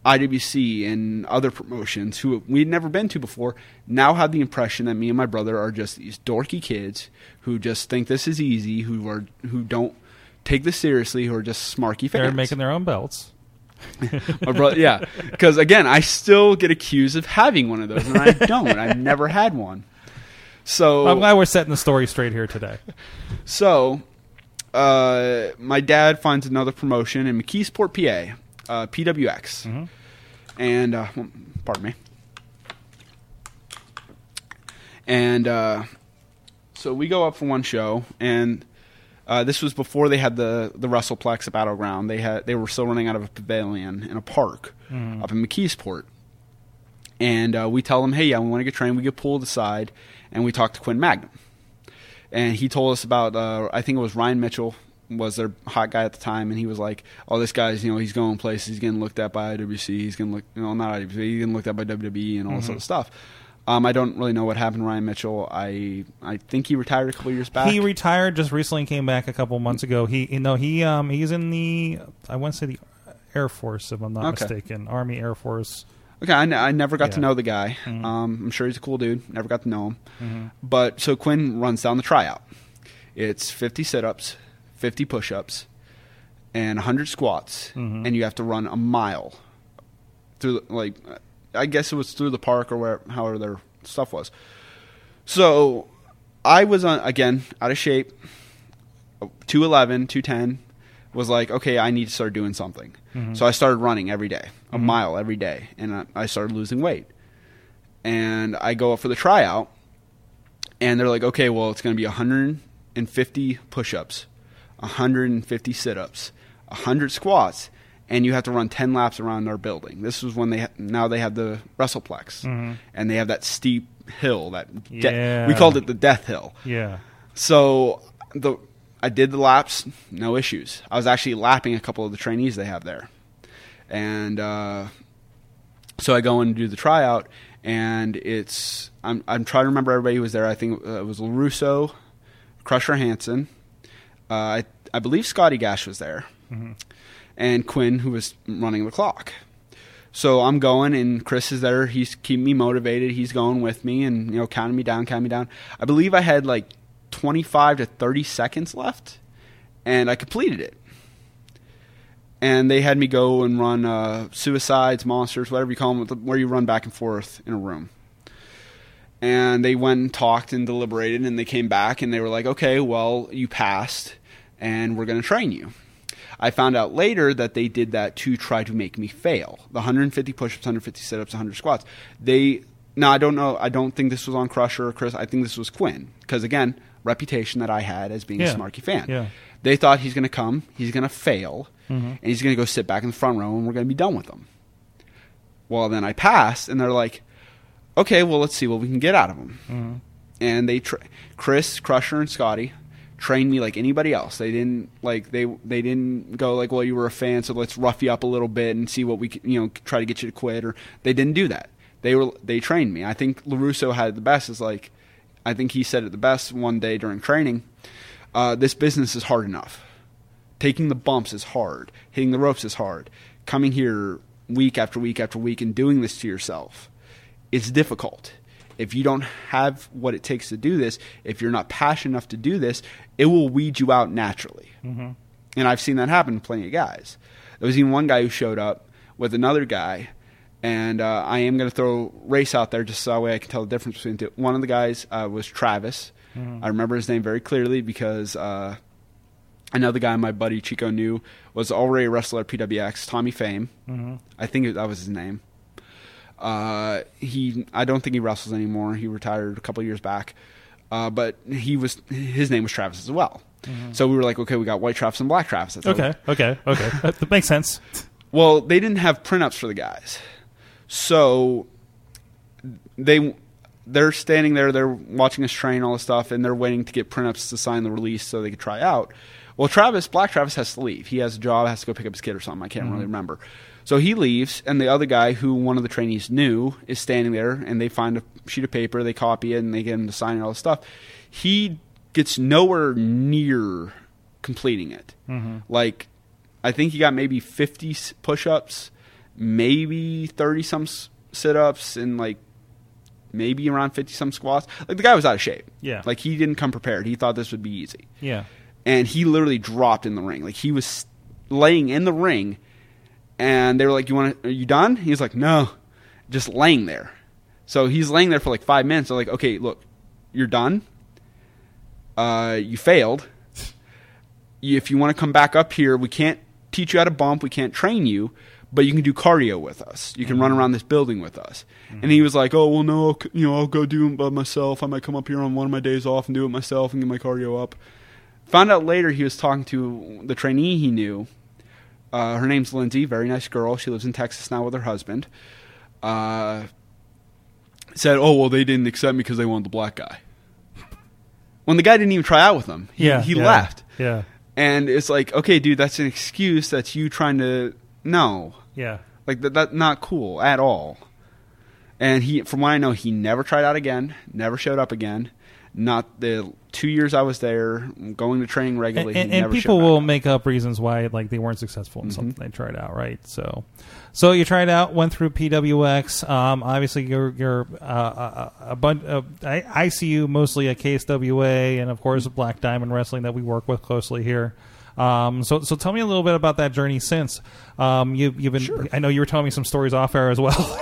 B: IWC and other promotions who we'd never been to before now have the impression that me and my brother are just these dorky kids who just think this is easy, who are who don't take this seriously, who are just smarky fans.
A: They're making their own belts. *laughs*
B: my brother, yeah, because again, I still get accused of having one of those, and I *laughs* don't. I've never had one. So
A: I'm glad we're setting the story straight here today.
B: So, uh, my dad finds another promotion in McKeesport, PA, uh, PWX, and uh, pardon me. And uh, so we go up for one show, and uh, this was before they had the the WrestlePlex at Battleground. They had they were still running out of a pavilion in a park up in McKeesport. And uh, we tell them, hey, yeah, we want to get trained. We get pulled aside, and we talk to Quinn Magnum and he told us about uh, I think it was Ryan Mitchell was their hot guy at the time, and he was like, "Oh, this guy's you know he's going places. He's getting looked at by IWC. He's getting look you know not IWC. He's getting looked at by WWE and all this other stuff." Um, I don't really know what happened to Ryan Mitchell. I I think he retired a couple years back.
A: He retired just recently. Came back a couple months ago. He you know he um he's in the I want to say the Air Force if I'm not
B: Okay.
A: mistaken, Army Air Force.
B: Okay, I, n- I never got to know the guy. Um, I'm sure he's a cool dude. Never got to know him. But so Quinn runs down the tryout. It's 50 sit-ups, 50 push-ups, and 100 squats, and you have to run a mile through. Like, I guess it was through the park or where, however their stuff was. So I was on again out of shape. 211, 210 was like, okay, I need to start doing something. Mm-hmm. So I started running every day, a mm-hmm. mile every day, and I, I started losing weight. And I go up for the tryout, and they're like, okay, well, it's going to be 150 push ups, 150 sit ups, 100 squats, and you have to run 10 laps around our building. This was when they ha- now they have the WrestlePlex, and they have that steep hill that de-
A: Yeah.
B: we called it the death hill.
A: Yeah.
B: So the I did the laps, no issues. I was actually lapping a couple of the trainees they have there, and uh, so I go in and do the tryout, and it's I'm I'm trying to remember everybody who was there. I think uh, it was Larusso, Crusher Hansen, uh, I I believe Scotty Gash was there, and Quinn who was running the clock. So I'm going, and Chris is there. He's keeping me motivated. He's going with me, and you know, counting me down, counting me down. I believe I had like 25 to 30 seconds left, and I completed it. And they had me go and run uh, suicides, monsters, whatever you call them, where you run back and forth in a room. And they went and talked and deliberated, and they came back and they were like, "Okay, well, you passed, and we're going to train you." I found out later that they did that to try to make me fail. The 150 push-ups, 150 sit-ups, 100 squats. They now I don't know. I don't think this was on Crusher or Chris. I think this was Quinn because again, reputation that I had as being
A: Yeah.
B: a Smarky fan.
A: Yeah.
B: They thought he's going to come, he's going to fail,
A: Mm-hmm.
B: and he's going to go sit back in the front row, and we're going to be done with him. Well, then I passed, and they're like, "Okay, well, let's see what we can get out of him."
A: Mm-hmm.
B: And they, tr- Chris, Crusher, and Scotty trained me like anybody else. They didn't like they they didn't go like, well, you were a fan, so let's rough you up a little bit and see what we you know try to get you to quit. Or they didn't do that. They were they trained me. I think Larusso had the best. Is like, I think he said it the best one day during training. Uh, this business is hard enough. Taking the bumps is hard. Hitting the ropes is hard. Coming here week after week after week and doing this to yourself it's difficult. If you don't have what it takes to do this, if you're not passionate enough to do this, it will weed you out naturally. Mm-hmm. And I've seen that happen to plenty of guys. There was even one guy who showed up with another guy, and uh, I am going to throw race out there just so that way I can tell the difference between the two. One of the guys uh, was Travis. I remember his name very clearly because uh, another guy my buddy Chico knew was already a wrestler at PWX, Tommy Fame. I think that was his name. Uh, he, I don't think he wrestles anymore. He retired a couple years back. Uh, but he was, his name was Travis as well. So we were like, okay, we got white Travis and black Travis. That's
A: Okay, okay, okay. *laughs* that, makes sense.
B: well, they didn't have printouts for the guys, so they they're standing there, they're watching us train all this stuff, and they're waiting to get printouts to sign the release so they could try out. Well, Travis, Black Travis, has to leave. He has a job, has to go pick up his kid or something. I can't really remember. So he leaves, and the other guy, who one of the trainees knew, is standing there, and they find a sheet of paper, they copy it, and they get him to sign all this stuff. He gets nowhere near completing it. Mm-hmm. Like, I think he got maybe 50 push ups, maybe 30 some sit ups, and like maybe around 50 some squats. Like, the guy was out of shape.
A: Yeah.
B: Like, he didn't come prepared. He thought this would be easy
A: Yeah.
B: and he literally dropped in the ring. Like he was laying in the ring, and they were like, "You want? Are you done?" He was like, "No," just laying there. So he's laying there for like five minutes. They're like, "Okay, look, you're done. Uh, you failed. If you want to come back up here, we can't teach you how to bump. We can't train you." But you can do cardio with us. You can run around this building with us. And he was like, "Oh well, no, you know, I'll go do it by myself. I might come up here on one of my days off and do it myself and get my cardio up." Found out later he was talking to the trainee he knew. Uh, her name's Lindsay, very nice girl. She lives in Texas now with her husband. Uh, said, "Oh well, they didn't accept me because they wanted the black guy." When the guy didn't even try out with them, he,
A: Yeah.
B: he
A: yeah,
B: left,
A: Yeah.
B: and it's like, okay, dude, that's an excuse. That's you trying to no,
A: Yeah.
B: like that, that not cool at all. And he, from what I know, he never tried out again, never showed up again. Not the two years I was there, going to training regularly.
A: and, and
B: never
A: people will.
B: Mm-hmm.
A: make up reasons why like they weren't successful in something they tried out right so so you tried out went through pwx um, obviously you're you're uh, a, a bunch of I, I see you mostly at kswa and of course black diamond wrestling that we work with closely here um, so, so tell me a little bit about that journey since um, you, you've been. I know you were telling me some stories off air as well.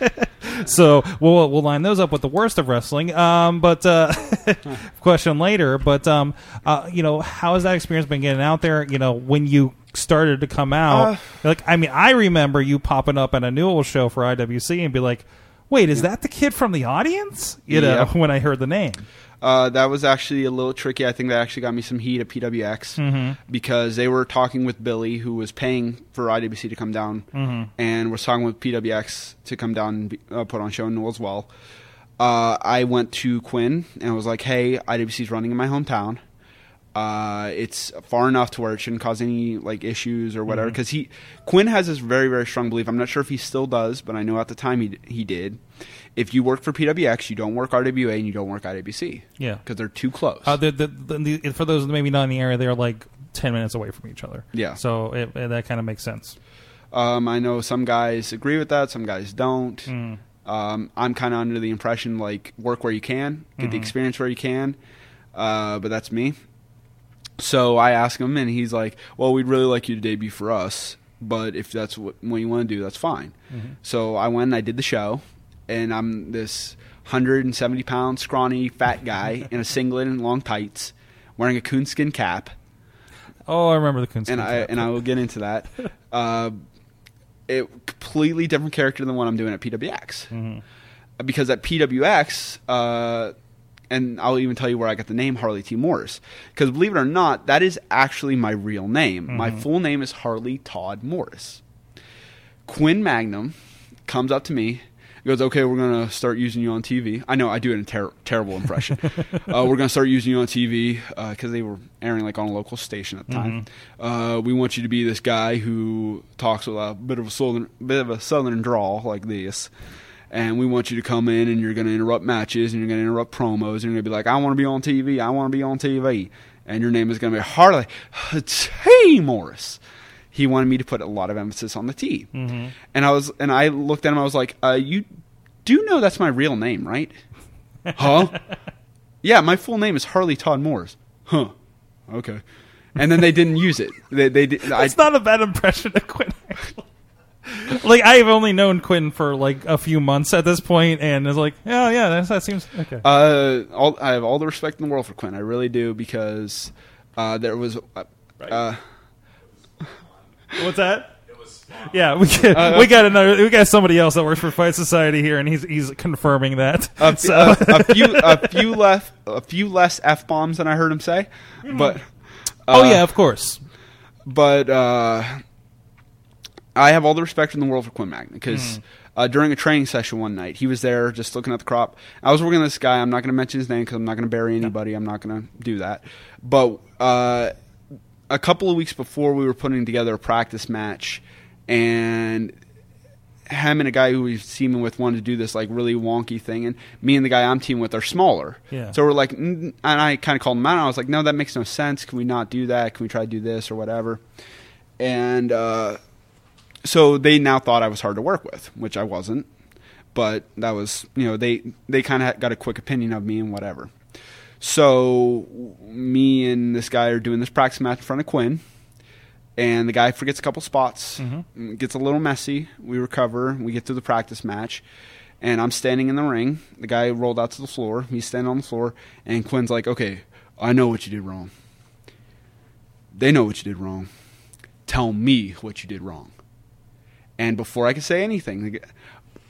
A: *laughs* so we'll we'll line those up with the worst of wrestling. Um, but uh, *laughs* question later. But um, uh, you know, how has that experience been getting out there? You know, when you started to come out,
B: Uh,
A: like I mean, I remember you popping up at a Newell show for IWC and be like. Wait, is that the kid from the audience? You know, *laughs* when I heard the name.
B: Uh, that was actually a little tricky. I think that actually got me some heat at PWX because they were talking with Billy, who was paying for IWC to come down, and was talking with PWX to come down and be, uh, put on show in Newell as well. Uh, I went to Quinn and was like, "Hey, IWC's running in my hometown. Uh, it's far enough to where it shouldn't cause any like issues or whatever." Because he Quinn has this very very strong belief. I'm not sure if he still does, but I know at the time he he did. If you work for PWX, you don't work RWA and you don't work IWC.
A: Yeah.
B: because they're too close.
A: Uh, the, the, the, the, for those maybe not in the area, they're like ten minutes away from each other.
B: Yeah.
A: So it, it- that kind of makes sense.
B: Um, I know some guys agree with that, some guys don't. Um, I'm kind of under the impression like work where you can, get the experience where you can, uh, but that's me. So I asked him, and he's like, "Well, we'd really like you to debut for us, but if that's what, what you want to do, that's fine." So I went and I did the show, and I'm this 170 pound scrawny fat guy *laughs* in a singlet and long tights, wearing a coonskin cap
A: Oh, I remember the coonskin.
B: and I
A: cap.
B: and I will get into that. *laughs* Uh, it completely different character than what I'm doing at PWX, because at PWX, uh, and I'll even tell you where I got the name Harley T Morris, because believe it or not, that is actually my real name. My full name is Harley Todd Morris. Quinn Magnum comes up to me He goes, okay, we're going to start using you on TV. I know I do it in a ter- terrible impression. *laughs* uh, we're going to start using you on TV because they were airing like on a local station at the time. Uh, we want you to be this guy who talks with a bit of a southern, bit of a southern drawl like this. And we want you to come in and you're going to interrupt matches and you're going to interrupt promos and you're going to be like, I want to be on TV. I want to be on TV. And your name is going to be Harley T. Morris he wanted me to put a lot of emphasis on the T.
A: Mm-hmm.
B: And I was, and I looked at him. I was like, uh, "You do know that's my real name, right?" *laughs* huh? Yeah, my full name is Harley Todd Morris. Huh? Okay. And then they didn't use it. They, they did. I,
A: It's not a bad impression of Quinn. Like I've only known Quinn for like a few months at this point, and it's like, oh yeah, that's, that seems okay.
B: uh, all, I have all the respect in the world for Quinn. I really do because uh, there was. Uh, uh,
A: What's that? Yeah, we got, we got another. We got somebody else that works for Fight Society here, and he's he's confirming that.
B: a, *laughs*
A: so,
B: a, a few, a few less, a few less f bombs than I heard him say, but.
A: oh
B: uh,
A: yeah, of course.
B: but uh, I have all the respect in the world for Quinn Magnum because
A: Hmm.
B: uh, during a training session one night, he was there just looking at the crop. I was working with this guy. I'm not going to mention his name because I'm not going to bury anybody. I'm not going to do that. But uh, a couple of weeks before, we were putting together a practice match, and him and a guy who we've teaming with wanted to do this like really wonky thing, and me and the guy I'm teaming with are smaller.
A: Yeah.
B: So we're like, and I kind of called him out. And I was like, no, that makes no sense. Can we not do that? Can we try to do this or whatever? And uh, so they now thought I was hard to work with, which I wasn't. But that was, you know, they they kind of got a quick opinion of me and whatever. So me and this guy are doing this practice match in front of Quinn, and the guy forgets a couple spots, mm, gets a little messy. We recover, we get through the practice match, and I'm standing in the ring. The guy rolled out to the floor. He's standing on the floor, and Quinn's like, "Okay, I know what you did wrong. They know what you did wrong. Tell me what you did wrong." And before I could say anything,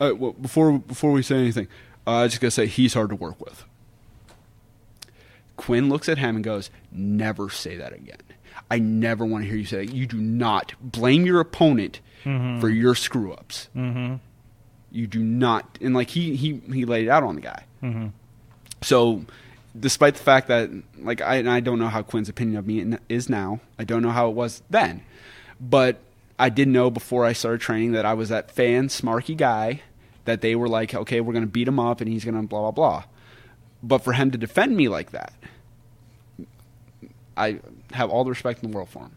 B: uh, well, before before we say anything, uh, I just gotta say he's hard to work with. Quinn looks at him and goes, "Never say that again. I never want to hear you say that. You do not blame your opponent for your screw ups.
A: Mm-hmm.
B: You do not." And like he he he laid it out on the guy. So, despite the fact that like I and I don't know how Quinn's opinion of me is now. I don't know how it was then, but I did know before I started training that I was that fan smarky guy that they were like, okay, we're going to beat him up and he's going to blah blah blah. But for him to defend me like that, I have all the respect in the world for him.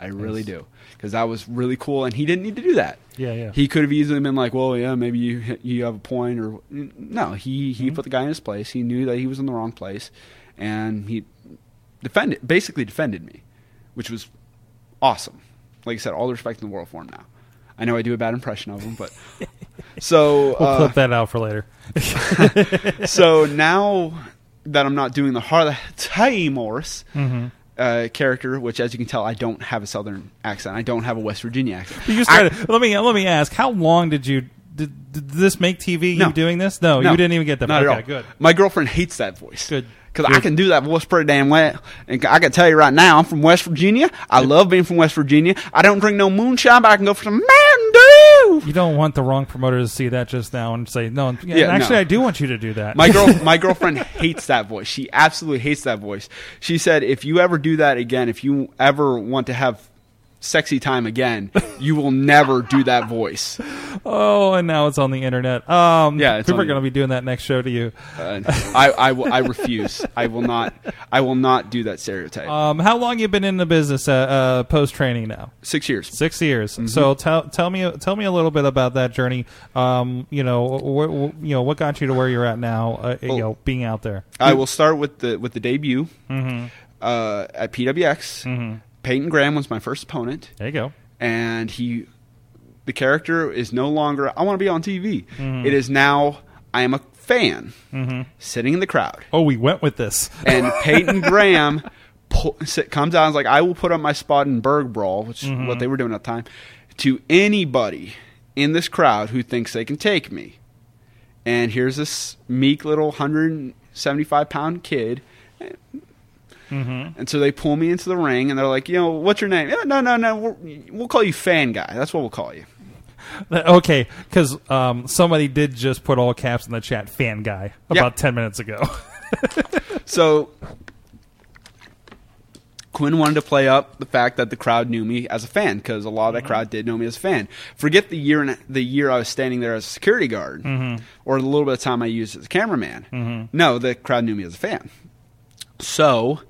B: I really
A: Nice.
B: do because that was really cool, and he didn't need to do that.
A: Yeah, yeah.
B: He could have easily been like, "Well, yeah, maybe you you have a point," or no. He he mm-hmm. put the guy in his place. He knew that he was in the wrong place, and he defended basically defended me, which was awesome. Like I said, all the respect in the world for him now. I know I do a bad impression of him, but *laughs* so
A: We'll
B: uh,
A: clip that out for later. *laughs*
B: so now that I'm not doing the Harley Ty Morris
A: Mm-hmm.
B: uh, character, which as you can tell, I don't have a Southern accent. I don't have a West Virginia accent.
A: You started. let me let me ask. How long did you did, did this make TV?
B: No.
A: You doing this? No,
B: No,
A: you didn't even get that.
B: Not
A: okay,
B: at all.
A: good.
B: My girlfriend hates that voice.
A: Good.
B: Because I can do that voice pretty damn well. And I can tell you right now, I'm from West Virginia. I love being from West Virginia. I don't drink no moonshine, but I can go for some Mountain
A: You don't want the wrong promoter to see that just now and say no. Yeah,
B: Yeah,
A: actually,
B: no.
A: I do want you to do that.
B: My girl, *laughs* my girlfriend hates that voice. She absolutely hates that voice. She said, if you ever do that again, if you ever want to have sexy time again, you will never do that voice.
A: oh, and now it's on the internet. Um,
B: Yeah, it's
A: people are going to be doing that next show to you.
B: Uh, I, I, will- I refuse. I will not. I will not do that stereotype.
A: Um, how long you been in the business uh, uh, post training now?
B: Six years.
A: Six years.
B: Mm-hmm.
A: So tell tell me tell me a little bit about that journey. Um, you know, wh- wh- you know what got you to where you're at now. Uh, you know, being out there.
B: I will start with the with the debut
A: Mm-hmm.
B: uh, at PWX.
A: Mm-hmm.
B: Peyton Graham was my first opponent,
A: There you go.
B: and he, the character is no longer. I want to be on TV.
A: Mm-hmm.
B: It is now. I am a fan
A: Mm-hmm.
B: sitting in the crowd,
A: Oh, we went with this.
B: and *laughs* Peyton Graham sit- comes out and is like, "I will put up my spot in Berg Brawl," which is what they were doing at the time, to anybody in this crowd who thinks they can take me. And here's this meek little 175 pound kid.
A: Mm-hmm.
B: And so they pull me into the ring and they're like, you know, what's your name? "Yeah, no, no, no. We'll call you Fan Guy. That's what we'll call you.
A: okay, because um, somebody did just put all caps in the chat. Fan guy about
B: Yep.
A: ten minutes ago. *laughs*
B: So Quinn wanted to play up the fact that the crowd knew me as a fan because a lot of that crowd did know me as a fan. Forget the year and the year I was standing there as a security guard, or the little bit of time I used as a cameraman. No, the crowd knew me as a fan. So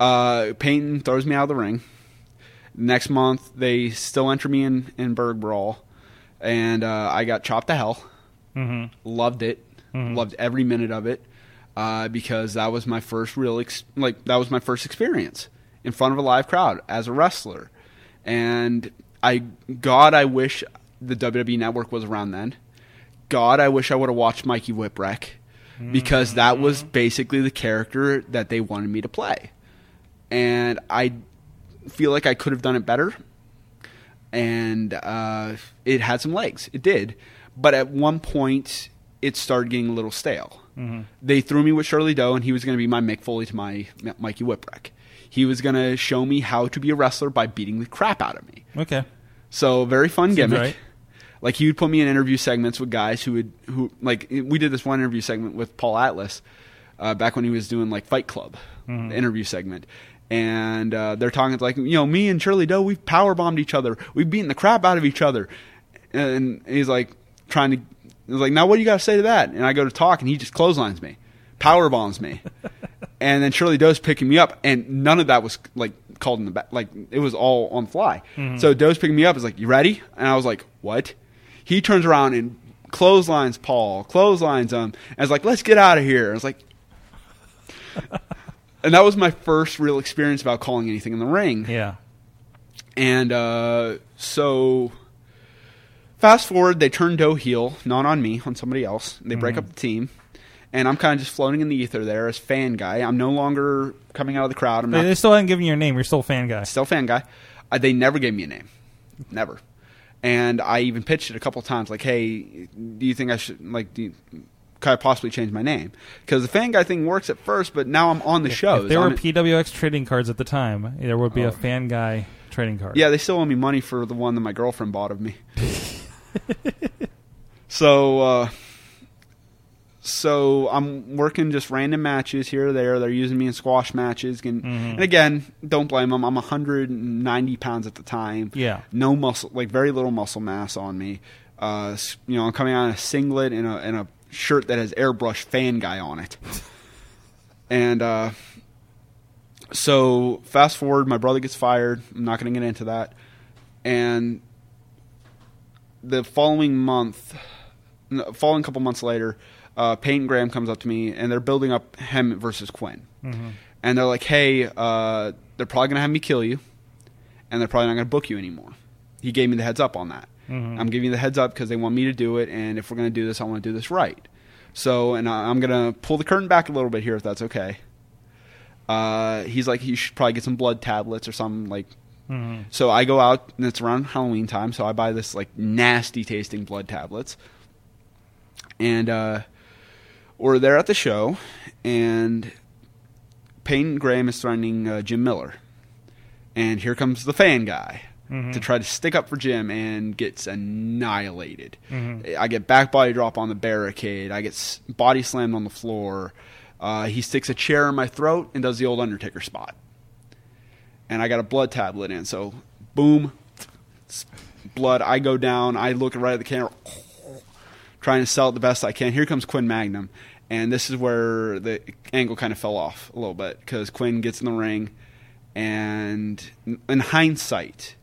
B: uh, Peyton throws me out of the ring. Next month, they still enter me in in Berg Brawl, and uh, I got chopped to hell. Loved it. Loved every minute of it uh, because that was my first real ex- like that was my first experience in front of a live crowd as a wrestler, and I God I wish the WWE Network was around then. God I wish I would have watched Mikey Whipwreck because that was basically the character that they wanted me to play, and I feel like I could have done it better and uh, it had some legs. It did, but at one point, it started getting a little stale. They threw me with Shirley Doe, and he was going to be my Mick Foley to my Mikey Whipwreck. He was going to show me how to be a wrestler by beating the crap out of me.
A: okay.
B: So very fun gimmick.
A: right.
B: Like he would put me in interview segments with guys who would who like we did this one interview segment with Paul Atlas uh, back when he was doing like Fight Club the interview segment. And uh, they're talking like you know me and Shirley Doe we've power bombed each other we've beaten the crap out of each other and he's like trying to he's like now what do you got to say to that and I go to talk and he just clotheslines me power bombs me *laughs* and then Shirley Doe's picking me up, and none of that was like called in the back. Like it was all on the fly. So Doe's picking me up. Is like, "You ready?" And I was like, "What?" He turns around and clotheslines Paul, clotheslines him, and is like, "Let's get out of here." I was like, and that was my first real experience about calling anything in the ring.
A: Yeah.
B: And uh, so, fast forward, they turn Doe heel, not on me, on somebody else. They break up the team, and I'm kind of just floating in the ether there as fan guy. I'm no longer coming out of the crowd. I'm
A: They,
B: not
A: they still haven't given you your name. You're still fan guy.
B: still fan guy. Uh, they never gave me a name, never. And I even pitched it a couple times, like, "Hey, do you think I should like do?You, could I possibly change my name? Because the fan guy thing works at first, but now I'm on the show.
A: If there were PWX trading cards at the time, there would be
B: Oh.
A: a fan guy trading card.
B: Yeah, they still owe me money for the one that my girlfriend bought of me. *laughs* so, uh, so I'm working just random matches here or there. They're using me in squash matches, and, and again, don't blame them. I'm 190 pounds at the time.
A: Yeah.
B: no muscle, like very little muscle mass on me. Uh, you know, I'm coming out in a singlet and a and a shirt that has airbrush fan guy on it, and. uh so fast forward, my brother gets fired. I'm not going to get into that. And the following month, following couple months later, uh, Peyton Graham comes up to me, and they're building up him versus Quinn. And they're like, "Hey, uh, they're probably going to have me kill you, and they're probably not going to book you anymore." He gave me the heads up on that. I'm giving you the heads up because they want me to do it, and if we're going to do this, I want to do this right. So, and I- I'm going to pull the curtain back a little bit here, if that's okay. Uh, he's like, you should probably get some blood tablets or something like. So I go out and it's around Halloween time, so I buy this like nasty tasting blood tablets, and uh, we're there at the show, and Peyton Graham is threatening uh, Jim Miller, and here comes the fan guy to try to stick up for Jim and gets annihilated. I get back body drop on the barricade. I get body slammed on the floor. Uh, he sticks a chair in my throat and does the old Undertaker spot. And I got a blood tablet in, so boom, *laughs* blood. I go down. I look right at the camera, *sighs* trying to sell it the best I can. Here comes Quinn Magnum, and this is where the angle kind of fell off a little bit because Quinn gets in the ring, and in hindsight,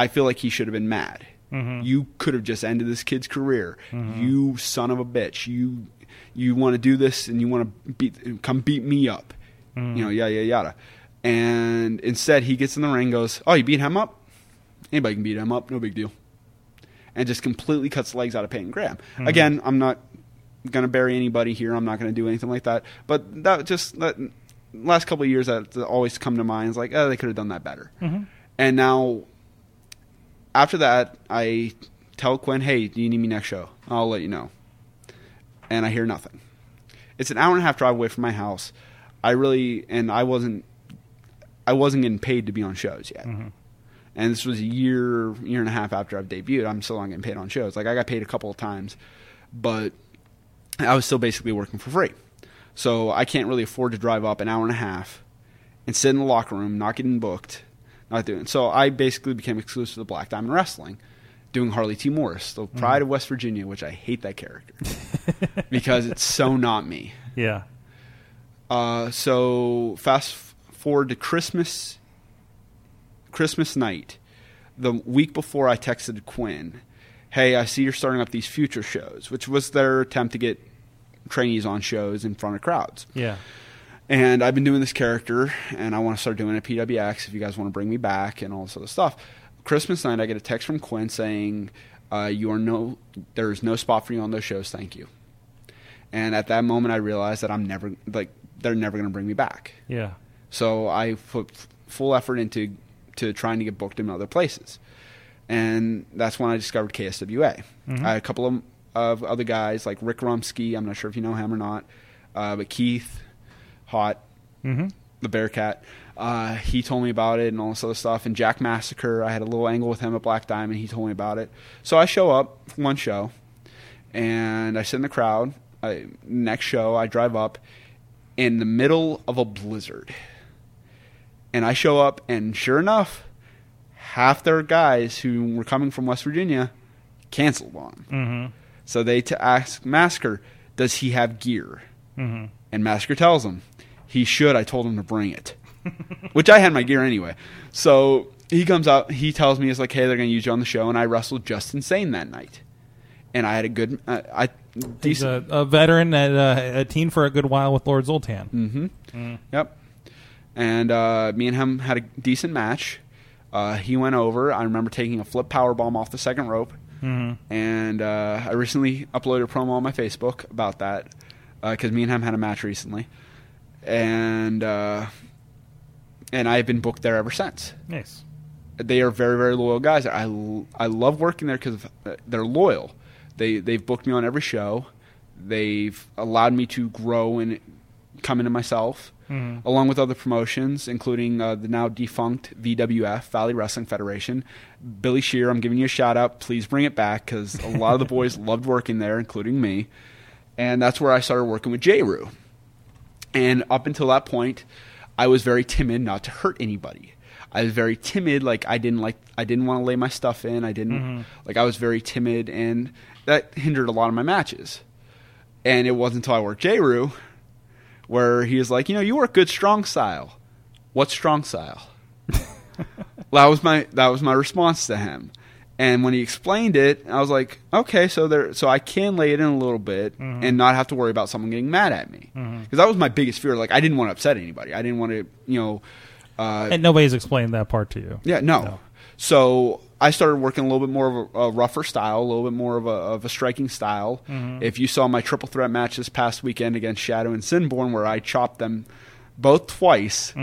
B: I feel like he should have been mad. Mm-hmm. You could have just ended this kid's career. Mm-hmm. You son of a bitch. You you want to do this and you want to beat come beat me up. Mm. You know, yada yada yada. And instead, he gets in the ring, goes, "Oh, you beat him up? Anybody can beat him up. No big deal." And just completely cuts legs out of Peyton Graham. Mm-hmm. Again, I'm not going to bury anybody here. I'm not going to do anything like that. But that just that last couple of years that always come to mind is like, oh, they could have done that better. And now, after that, I tell Quinn, hey, do you need me next show? I'll let you know. And I hear nothing. It's an hour and a half drive away from my house. I really and I wasn't I wasn't getting paid to be on shows yet. Mm-hmm. and this was a year, year and a half after I've debuted. I'm still not getting paid on shows. Like I got paid a couple of times, but I was still basically working for free. So I can't really afford to drive up an hour and a half and sit in the locker room, not getting booked, not doing. So I basically became exclusive to Black Diamond Wrestling, doing Harley T. Morris, the pride of West Virginia, which I hate that character *laughs* because it's so not me.
A: Yeah.
B: Uh, so fast forward to Christmas, Christmas night, the week before I texted Quinn, "Hey, I see you're starting up these future shows," which was their attempt to get trainees on shows in front of crowds.
A: Yeah.
B: And I've been doing this character, and I want to start doing it at PWX if you guys want to bring me back and all this other stuff. Christmas night, I get a text from Quinn saying, uh, "You are no, there is no spot for you on those shows. Thank you." And at that moment, I realized that I'm never like they're never going to bring me back.
A: Yeah.
B: So I put f- full effort into to trying to get booked in other places, and that's when I discovered KSWA. I had a couple of, of other guys like Rick Rumsky. I'm not sure if you know him or not, uh, but Keith, Hot,
A: Mm-hmm.
B: the Bearcat. Uh, he told me about it and all this other stuff. And Jack Massacre, I had a little angle with him at Black Diamond. He told me about it. So I show up for one show, and I sit in the crowd. I, next show, I drive up in the middle of a blizzard, and I show up, and sure enough, half their guys who were coming from West Virginia canceled on.
A: Mm-hmm.
B: So they to ask Massacre, does he have gear?
A: Mm-hmm.
B: And Massacre tells him, he should. I told him to bring it, *laughs* which I had my gear anyway. So he comes out, he tells me, it's like, hey, they're going to use you on the show. And I wrestled Just Insane that night. And I had a good, uh, I
A: He's
B: decent.
A: a, a veteran at uh, a teen for a good while with Lord Zoltan.
B: Mm-hmm. Yep. And uh, me and him had a decent match. Uh, he went over. I remember taking a flip power bomb off the second rope.
A: Mm-hmm.
B: And uh, I recently uploaded a promo on my Facebook about that because me and him had a match recently, and uh, and I've been booked there ever since.
A: Nice.
B: They are very very loyal guys. I I love working there because they're loyal. They they've booked me on every show. They've allowed me to grow and come into myself,
A: Mhm.
B: along with other promotions, including uh, the now defunct VWF Valley Wrestling Federation. Billy Shear, I'm giving you a shout out. Please bring it back because a lot of the boys *laughs* loved working there, including me. And that's where I started working with J. Rue. And up until that point, I was very timid not to hurt anybody. I was very timid, like I didn't like I didn't want to lay my stuff in. I didn't mm-hmm. like I was very timid and that hindered a lot of my matches. And it wasn't until I worked J. Rue where he was like, you know, you work good strong style. What's strong style? *laughs* that was my that was my response to him. And when he explained it, I was like, okay, so there, so I can lay it in a little bit mm-hmm. and not have to worry about someone getting mad at me, mm-hmm. because that was my biggest fear. Like, I didn't want to upset anybody. I didn't want to, you know, uh,
A: And nobody's explained that part to you.
B: yeah, no.
A: No.
B: So I started working a little bit more of a, a rougher style, a little bit more of a, of a striking style. Mm-hmm. If you saw my triple threat match this past weekend against Shadow and Sinborn, where I chopped them both twice,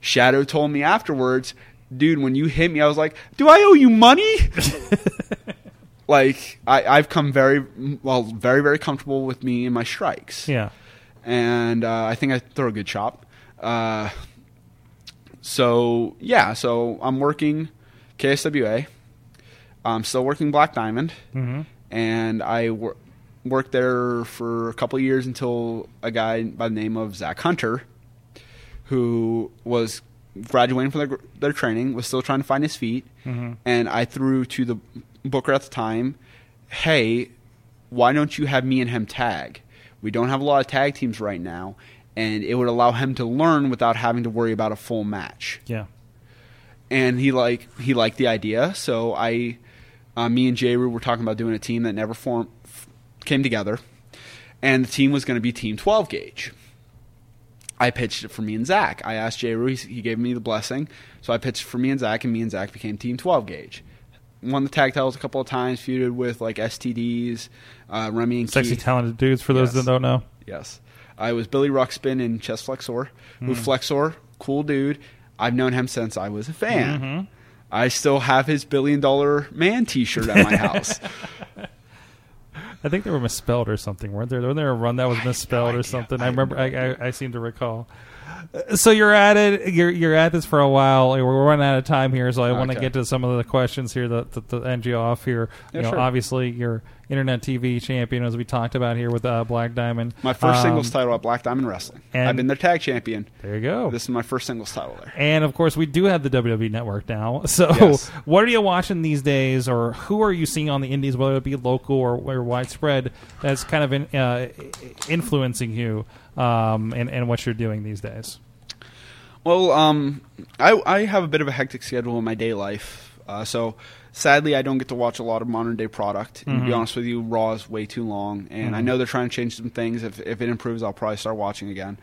B: Shadow told me afterwards, dude, when you hit me, I was like, do I owe you money? *laughs* like, I, I've come very, well, very, very comfortable with me and my strikes
A: Yeah.
B: and uh, I think I throw a good chop. Uh, so yeah, so I'm working KSWA. I'm still working Black Diamond,
A: Mm-hmm.
B: and I wor- worked there for a couple of years until a guy by the name of Zach Hunter, who was graduating from their, their training, was still trying to find his feet, and I threw to the booker at the time, "Hey, why don't you have me and him tag? We don't have a lot of tag teams right now, and it would allow him to learn without having to worry about a full match."
A: Yeah.
B: and he like he liked the idea. So I, uh, me and Jay were talking about doing a team that never formed, f- came together, and the team was going to be Team 12 Gauge. I pitched it for me and Zach. I asked Jay Rue, he, gave me the blessing, so I pitched for me and Zach, and me and Zach became Team 12 Gauge. Won the tag titles a couple of times, feuded with like STDs, uh, Remy and
A: Sexy,
B: Keith.
A: talented dudes, for those
B: Yes.
A: that don't know.
B: Yes. I was Billy Ruxpin in Chess Flexor, who Flexor, cool dude. I've known him since I was a fan. I still have his billion dollar man t shirt at my *laughs* house.
A: I think they were misspelled or something, weren't there? Wasn't there a run that was misspelled or something?
B: I
A: I, remember.
B: no
A: I, I, I seem to recall. Uh, so you're at it. You're you're at this for a while. We're running out of time here, so I want to get to some of the questions here that that, that end you off here.
B: Yeah,
A: you know,
B: sure.
A: obviously you're internet TV champion, as we talked about here with uh, Black Diamond.
B: My first
A: Um,
B: singles title at Black Diamond Wrestling. I've been their tag champion.
A: There you go.
B: This is my first singles title there.
A: And of course, we do have the WWE Network now. *laughs* So,
B: Yes.
A: what are you watching these days, or who are you seeing on the Indies, whether it be local or, or widespread, that's kind of in, uh, influencing you um, and, and what you're doing these days?
B: Well, um, I, I have a bit of a hectic schedule in my day life. Uh, so sadly, I don't get to watch a lot of modern day product. And to be honest with you, Raw is way too long. And I know they're trying to change some things. If, if it improves, I'll probably start watching again.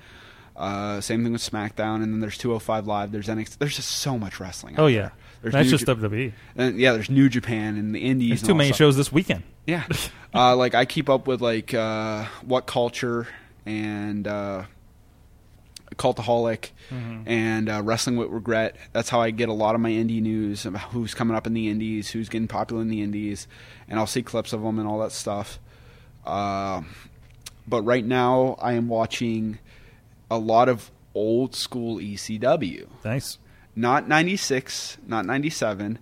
B: Uh, same thing with SmackDown. And then there's 205 Live. There's NXT. There's just so much wrestling. out
A: Oh yeah,
B: There's
A: that's
B: New
A: just
B: Ja-
A: WWE.
B: And yeah, there's New Japan and the Indies.
A: There's too many
B: stuff.
A: shows this weekend.
B: Yeah. *laughs* uh, like I keep up with like uh, what culture and cultaholic and uh, wrestling with regret. That's how I get a lot of my indie news about who's coming up in the indies, who's getting popular in the indies, and I'll see clips of them and all that stuff. Uh, but right now, I am watching a lot of old school ECW
A: Nice.
B: not 96, not 97.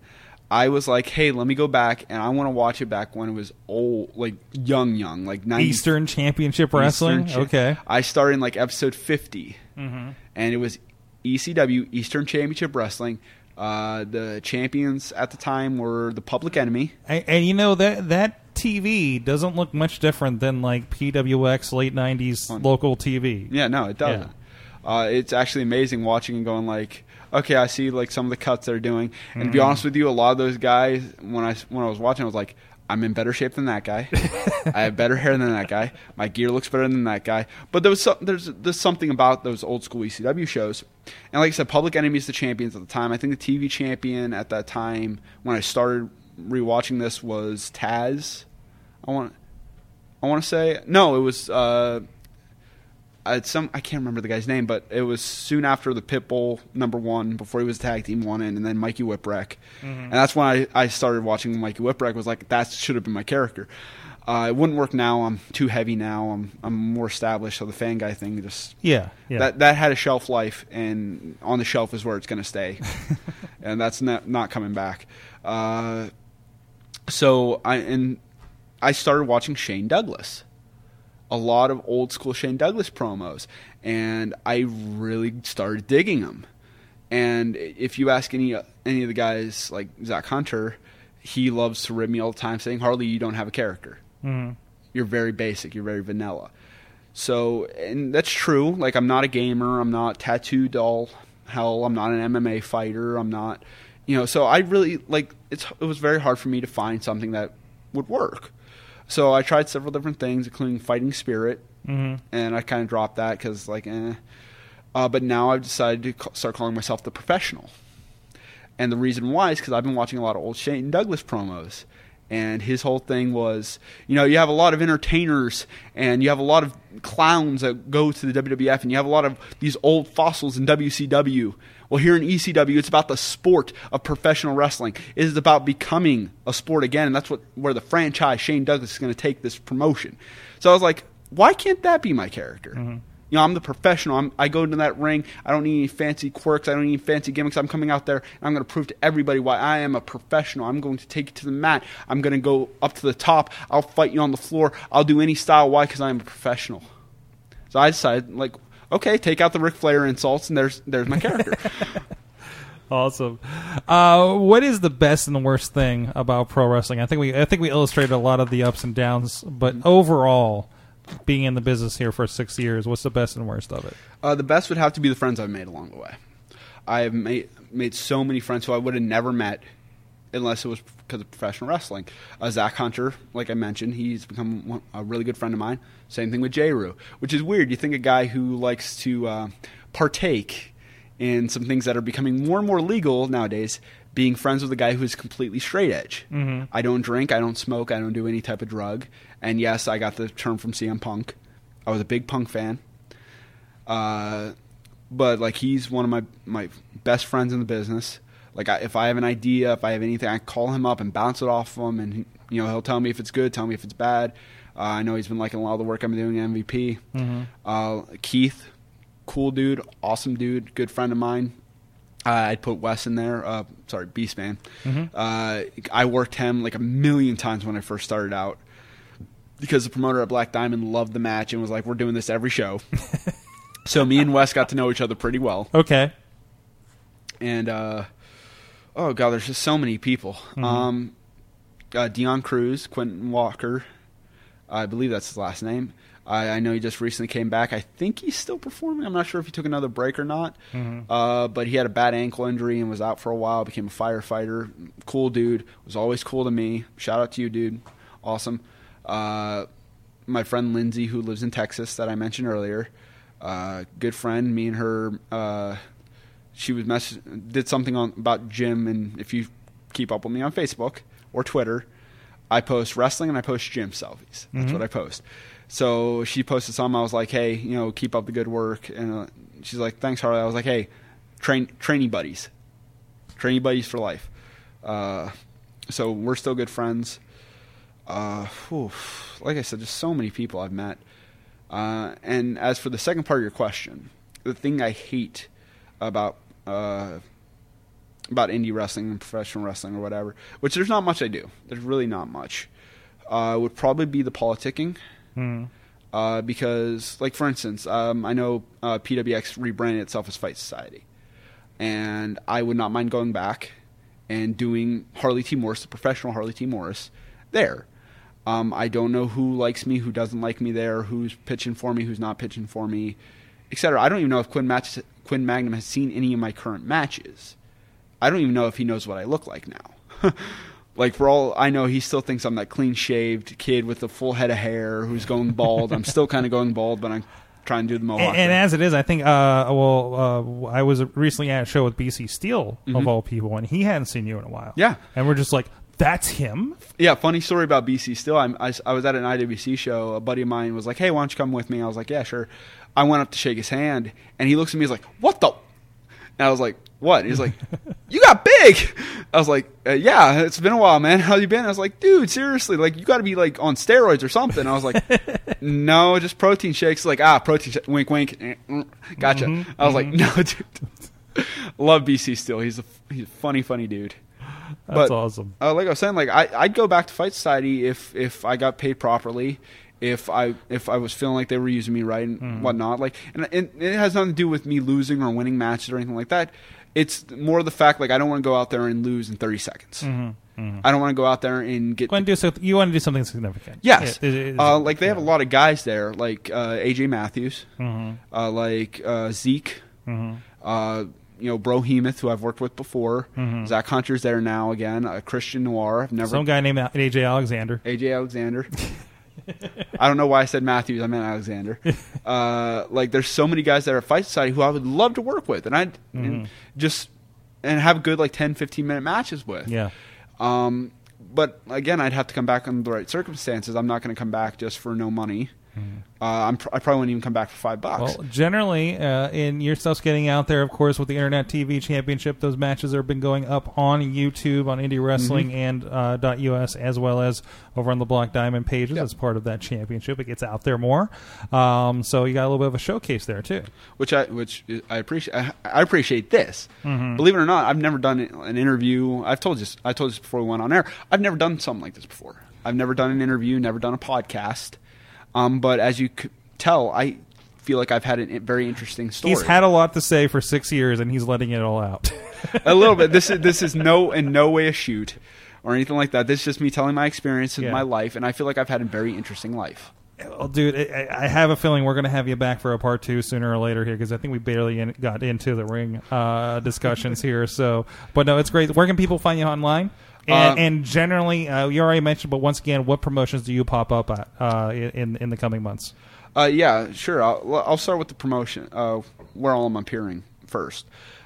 B: I was like, hey, let me go back and I want to watch it back when it was old, like young, young, like 90,
A: Eastern Championship Wrestling.
B: Eastern
A: okay.
B: I started in like episode 50,
A: Mm-hmm.
B: and it was ECW, Eastern Championship Wrestling. Uh, the champions at the time were the Public Enemy.
A: And, and you know that that TV doesn't look much different than like PWX late '90s
B: Fun.
A: local TV.
B: Yeah, no, it doesn't. Uh, it's actually amazing watching and going like, okay, I see like some of the cuts they're doing. And to be honest with you, a lot of those guys, when I when I was watching, I was like, I'm in better shape than that guy. *laughs* I have better hair than that guy. My gear looks better than that guy. But there was some, there's there's something about those old school ECW shows. And like I said, Public Enemy is the champions at the time. I think the TV champion at that time when I started rewatching this was Taz. I want I want to say no, it was. Uh, uh, some I can't remember the guy's name, but it was soon after the Pitbull number one before he was tag team one in, and then Mikey Whipwreck, and that's when I, I started watching Mikey Whipwreck. Was like that should have been my character. Uh, it wouldn't work now. I'm too heavy now. I'm I'm more established. So the fan guy thing just
A: Yeah, yeah.
B: that that had a shelf life, and on the shelf is where it's going to stay, *laughs* and that's not not coming back. Uh, so I and I started watching Shane Douglas, a lot of old school Shane Douglas promos, and I really started digging them. And if you ask any any of the guys like Zach Hunter, he loves to rib me all the time, saying, "Harley, you don't have a character.
A: Mhm.
B: You're very basic. You're very vanilla." So, and that's true. Like, I'm not a gamer. I'm not tattoo doll. Hell, I'm not an MMA fighter. I'm not, you know. So I really like. It's it was very hard for me to find something that would work. So I tried several different things, including fighting spirit,
A: Mhm.
B: and I kind of dropped that because like, eh. Uh, but now I've decided to ca- start calling myself the professional. And the reason why is because I've been watching a lot of old Shane Douglas promos. And his whole thing was, you know, you have a lot of entertainers and you have a lot of clowns that go to the WWF and you have a lot of these old fossils in WCW. Well, here in ECW, it's about the sport of professional wrestling. It is about becoming a sport again, and that's what where the franchise Shane Douglas is going to take this promotion. So I was like, why can't that be my character? Mm-hmm. You know, I'm the professional. I'm, I go into that ring. I don't need any fancy quirks. I don't need any fancy gimmicks. I'm coming out there and I'm going to prove to everybody why I am a professional. I'm going to take you to the mat. I'm going to go up to the top. I'll fight you on the floor. I'll do any style. Why? Because I am a professional. So I decided, like, okay, take out the Ric Flair insults, and there's there's my character. *laughs*
A: Awesome. Uh, what is the best and the worst thing about pro wrestling? I think we I think we illustrated a lot of the ups and downs, but overall, being in the business here for six years, what's the best and worst of it?
B: Uh, the best would have to be the friends I've made along the way. I have made made so many friends who I would have never met unless it was because of professional wrestling. Uh, Zach Hunter, like I mentioned, he's become one, a really good friend of mine. Same thing with J. Rue, which is weird. You think a guy who likes to uh, partake in some things that are becoming more and more legal nowadays, being friends with a guy who's completely straight edge.
A: Mhm.
B: I don't drink, I don't smoke, I don't do any type of drug. And yes, I got the term from CM Punk. I was a big Punk fan. Uh, but like he's one of my my best friends in the business. Like I, if I have an idea, if I have anything, I call him up and bounce it off of him, and he, you know he'll tell me if it's good, tell me if it's bad. Uh, I know he's been liking a lot of the work I'm doing at MVP.
A: Mhm.
B: Uh, Keith, cool dude, awesome dude, good friend of mine. Uh, I'd put Wes in there. Uh, sorry, Beastman. Uh, I worked him like a million times when I first started out because the promoter at Black Diamond loved the match and was like, "We're doing this every show." *laughs* so me and Wes got to know each other pretty well
A: Okay.
B: and uh, oh god, there's just so many people. Um, uh, Dion Cruz, Quentin Walker, I believe that's his last name. I, I know he just recently came back. I think he's still performing. I'm not sure if he took another break or not. Uh, but he had a bad ankle injury and was out for a while. Became a firefighter. Cool dude. Was always cool to me. Shout out to you, dude. Awesome. Uh, my friend Lindsay, who lives in Texas, that I mentioned earlier. Uh, good friend. Me and her. She was mess- did something on about gym, and if you keep up with me on Facebook or Twitter, I post wrestling and I post gym selfies. That's what I post. So she posted something. I was like, "Hey, you know, keep up the good work." And uh, she's like, "Thanks, Harley." I was like, "Hey, train training buddies, training buddies for life." Uh, so we're still good friends. Uh, whew, like I said, just so many people I've met. Uh, and as for the second part of your question, the thing I hate about uh, about indie wrestling and professional wrestling or whatever, which there's not much I do. There's really not much. Uh, would probably be the politicking. Uh, because, like for instance, um, I know uh, PWX rebranded itself as Fight Society, and I would not mind going back and doing Harley T. Morris, the professional Harley T. Morris, there. Um, I don't know who likes me, who doesn't like me there, who's pitching for me, who's not pitching for me, etc. I don't even know if Quinn, Match- Quinn Magnum has seen any of my current matches. I don't even know if he knows what I look like now. *laughs* like for all I know, he still thinks I'm that clean shaved kid with a full head of hair who's going bald. I'm still kind of going bald, but I'm trying to do the mohawk.
A: And, and as it is, I think. Uh, well, uh, I was recently at a show with BC Steel of all people, and he hadn't seen you in a while.
B: Mm-hmm. Yeah.
A: and we're just like, "That's him."
B: Yeah, funny story about BC Steel. I, I was at an IWC show. A buddy of mine was like, hey, why don't you come with me? I was like, yeah, sure. I went up to shake his hand, and he looks at me. He's like, what the? And I was like, what? He's like, you got big. I was like, uh, yeah, it's been a while, man. *laughs* How you been? I was like, dude, seriously, like you got to be like on steroids or something. I was like, *laughs* no, just protein shakes. Like ah, protein. Sh- wink, wink. Eh, mm, Gotcha. I was like, *laughs* no, dude. Love BC Steel. He's a he's a funny, funny dude.
A: That's
B: But-
A: awesome.
B: Uh, like I was saying, like I, I'd go back to Fight Society if if I got paid properly, if I if I was feeling like they were using me right and
A: Mm-hmm.
B: whatnot. Like, and, and it has nothing to do with me losing or winning matches or anything like that. It's more the fact like I don't want to go out there and lose in thirty seconds.
A: Mm-hmm.
B: I don't want to go out there and get.
A: And do so, you want to do something significant.
B: Yes,
A: It- it is-
B: uh, like they have a lot of guys there, like uh, AJ Matthews,
A: Mm-hmm.
B: uh, like uh, Zeke, uh, you know Brohemoth, who I've worked with before. Zach Hunter's there now again. Uh, Christian Noir, I've never
A: Mm-hmm. Some guy named AJ Alexander.
B: AJ Alexander. *laughs* I don't know why I said Matthews. I meant Alexander. *laughs* Uh, like, there's so many guys that are at Fight Society who I would love to work with, and I
A: Mm-hmm.
B: and just and have good like 10, 15 minute matches with.
A: Yeah.
B: Um, but again, I'd have to come back under the right circumstances. I'm not going to come back just for no money. Uh, I'm pr- I probably wouldn't even come back for five bucks.
A: Well, generally, uh, in your stuff's getting out there, of course, with the Internet TV Championship, those matches have been going up on YouTube, on Indie Wrestling
B: Mm-hmm.
A: and uh, .us, as well as over on the Black Diamond pages
B: Yep.
A: as part of that championship. It gets out there more, um, so you got a little bit of a showcase there too.
B: which I which I appreciate. I, I appreciate this.
A: Mm-hmm.
B: Believe it or not, I've never done an interview. I've told you. this- I told you this before we went on air. I've never done something like this before. I've never done an interview. Never done a podcast. Um, but as you could tell, I feel like I've had a very interesting story.
A: He's had a lot to say for six years, and he's letting it all out. *laughs*
B: a little bit. This is this is no in no way a shoot or anything like that. This is just me telling my experience in
A: Yeah.
B: my life, and I feel like I've had a very interesting life.
A: Well, dude, I, I have a feeling we're going to have you back for a part two sooner or later here because I think we barely in, got into the ring uh, discussions here. So, but no, it's great. Where can people find you online? And,
B: Uh,
A: and generally, uh, you already mentioned, but once again, what promotions do you pop up at uh, in in the coming months?
B: Uh, yeah, sure. I'll, I'll start with the promotion. Uh, where all I'm appearing first.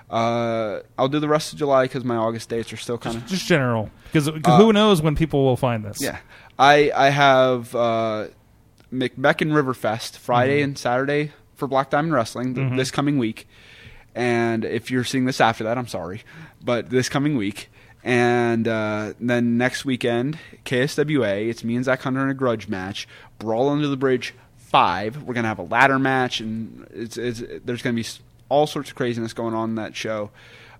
B: Uh, I'll do the rest of July because my August dates are still kind of.
A: Just general, because who knows when people will find this?
B: Uh, Yeah, I I have uh, McMechen Riverfest Friday and Saturday for Black Diamond Wrestling th- this coming week, and if you're seeing this after that, I'm sorry, but this coming week, and uh, then next weekend KSWA, it's me and Zach Hunter in a grudge match, Brawl Under the Bridge five. We're gonna have a ladder match, and it's, it's there's gonna be all sorts of craziness going on in that show.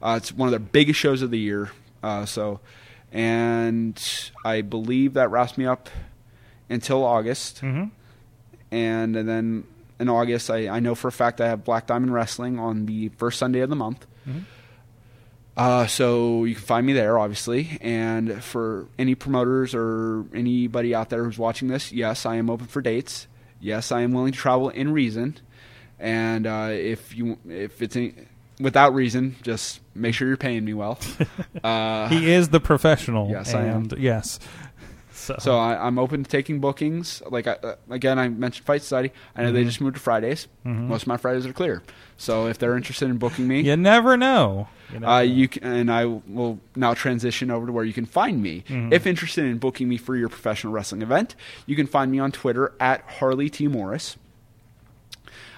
B: Uh, it's one of their biggest shows of the year. Uh, so, and I believe that wraps me up until August,
A: Mhm.
B: and, and then in August, I, I know for a fact I have Black Diamond Wrestling on the first Sunday of the month. Uh, so you can find me there, obviously. And for any promoters or anybody out there who's watching this, yes, I am open for dates. Yes, I am willing to travel in reason. And uh, if you if it's any, without reason, just make sure you're paying me well. *laughs* Uh,
A: He is the professional.
B: Yes, I am.
A: Yes. So,
B: so I, I'm open to taking bookings. Like I, uh, again, I mentioned Fight Society. I know they
A: Mm-hmm.
B: just moved to Fridays. Most of my Fridays are clear. So if they're interested in booking me,
A: you never know. You never
B: Uh, you can, and I will now transition over to where you can find me.
A: Mm-hmm.
B: If interested in booking me for your professional wrestling event, you can find me on Twitter at Harley T Morris.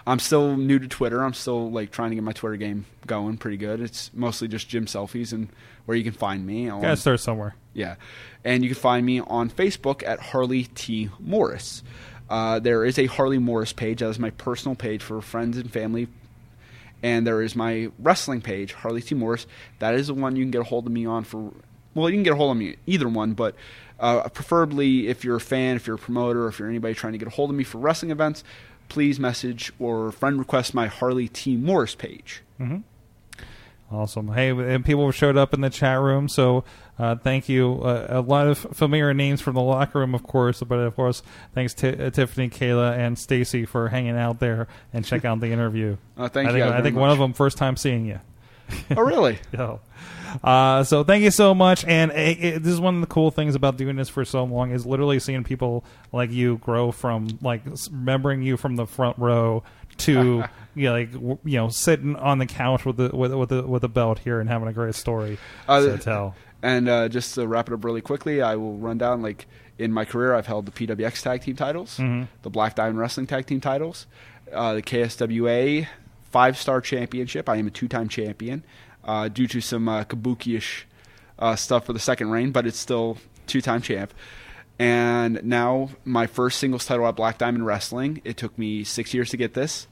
B: I'm still new to Twitter. I'm still like trying to get my Twitter game going pretty good. It's mostly just gym selfies and where you can find me. On,
A: Gotta start somewhere.
B: yeah. And you can find me on Facebook at Harley T. Morris. Uh, there is a Harley Morris page. That is my personal page for friends and family. And there is my wrestling page, Harley T. Morris. That is the one you can get a hold of me on for. Well, you can get a hold of me either one, but uh, preferably if you're a fan, if you're a promoter, if you're anybody trying to get a hold of me for wrestling events, please message or friend request my Harley T. Morris page.
A: Awesome. Hey, and people showed up in the chat room, so uh, thank you. Uh, a lot of familiar names from the locker room, of course, but of course, thanks to uh, Tiffany, Kayla, and Stacy for hanging out there and checking out the interview.
B: Uh, *laughs* thank
A: I
B: you
A: think,
B: guys
A: I think one of them first time seeing you. *laughs*
B: Oh, really? *laughs*
A: Yo. Uh, so thank you so much. And it, it, this is one of the cool things about doing this for so long is literally seeing people like you grow from like remembering you from the front row to you know, like w- you know sitting on the couch with the with with the with a belt here and having a great story
B: Uh,
A: to tell.
B: And uh, just to wrap it up really quickly, I will run down like in my career, I've held the PWX tag team titles,
A: Mhm.
B: the Black Diamond Wrestling tag team titles, uh, the KSWA five star championship. I am a two time champion uh, due to some uh, kabuki-ish uh, stuff for the second reign, but it's still two time champ. And now my first singles title at Black Diamond Wrestling. It took me six years to get this.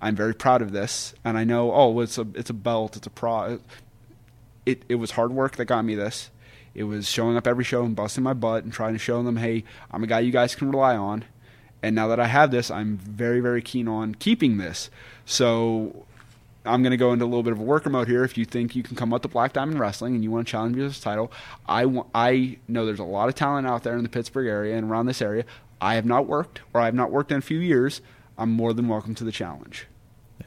B: I'm very proud of this, and I know oh it's a it's a belt, it's a pro. It it was hard work that got me this. It was showing up every show and busting my butt and trying to show them, hey, I'm a guy you guys can rely on. And now that I have this, I'm very very keen on keeping this. So I'm going to go into a little bit of a worker mode here. If you think you can come up to Black Diamond Wrestling and you want to challenge this title, I, I know there's a lot of talent out there in the Pittsburgh area and around this area. I have not worked, or I have not worked in a few years. I'm more than welcome to the challenge.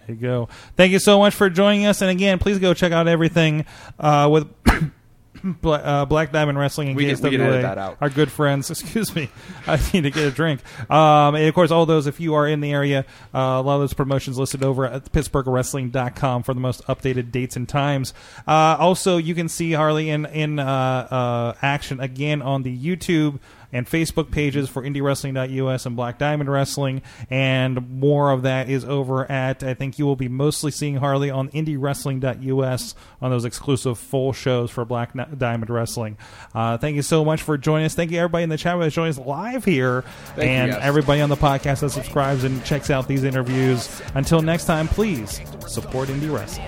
A: You go. Thank you so much for joining us. And again, please go check out everything uh, with *coughs* Bla- uh, Black Diamond Wrestling and
B: We can-
A: KSWA.
B: we can edit that out.
A: Our good friends. *laughs* Excuse me. I need to get a drink. Um, and of course, all those, if you are in the area, uh, a lot of those promotions listed over at PittsburghWrestling.com for the most updated dates and times. Uh, also, you can see Harley in, in uh, uh, action again on the YouTube and Facebook pages for IndieWrestling.us and Black Diamond Wrestling, and more of that is over at. I think you will be mostly seeing Harley on IndieWrestling.us on those exclusive full shows for Black Diamond Wrestling. Uh, thank you so much for joining us. Thank you everybody in the chat that's joining us live here,
B: Thank you,
A: and everybody on the podcast that subscribes and checks out these interviews. Until next time, please support Indie Wrestling.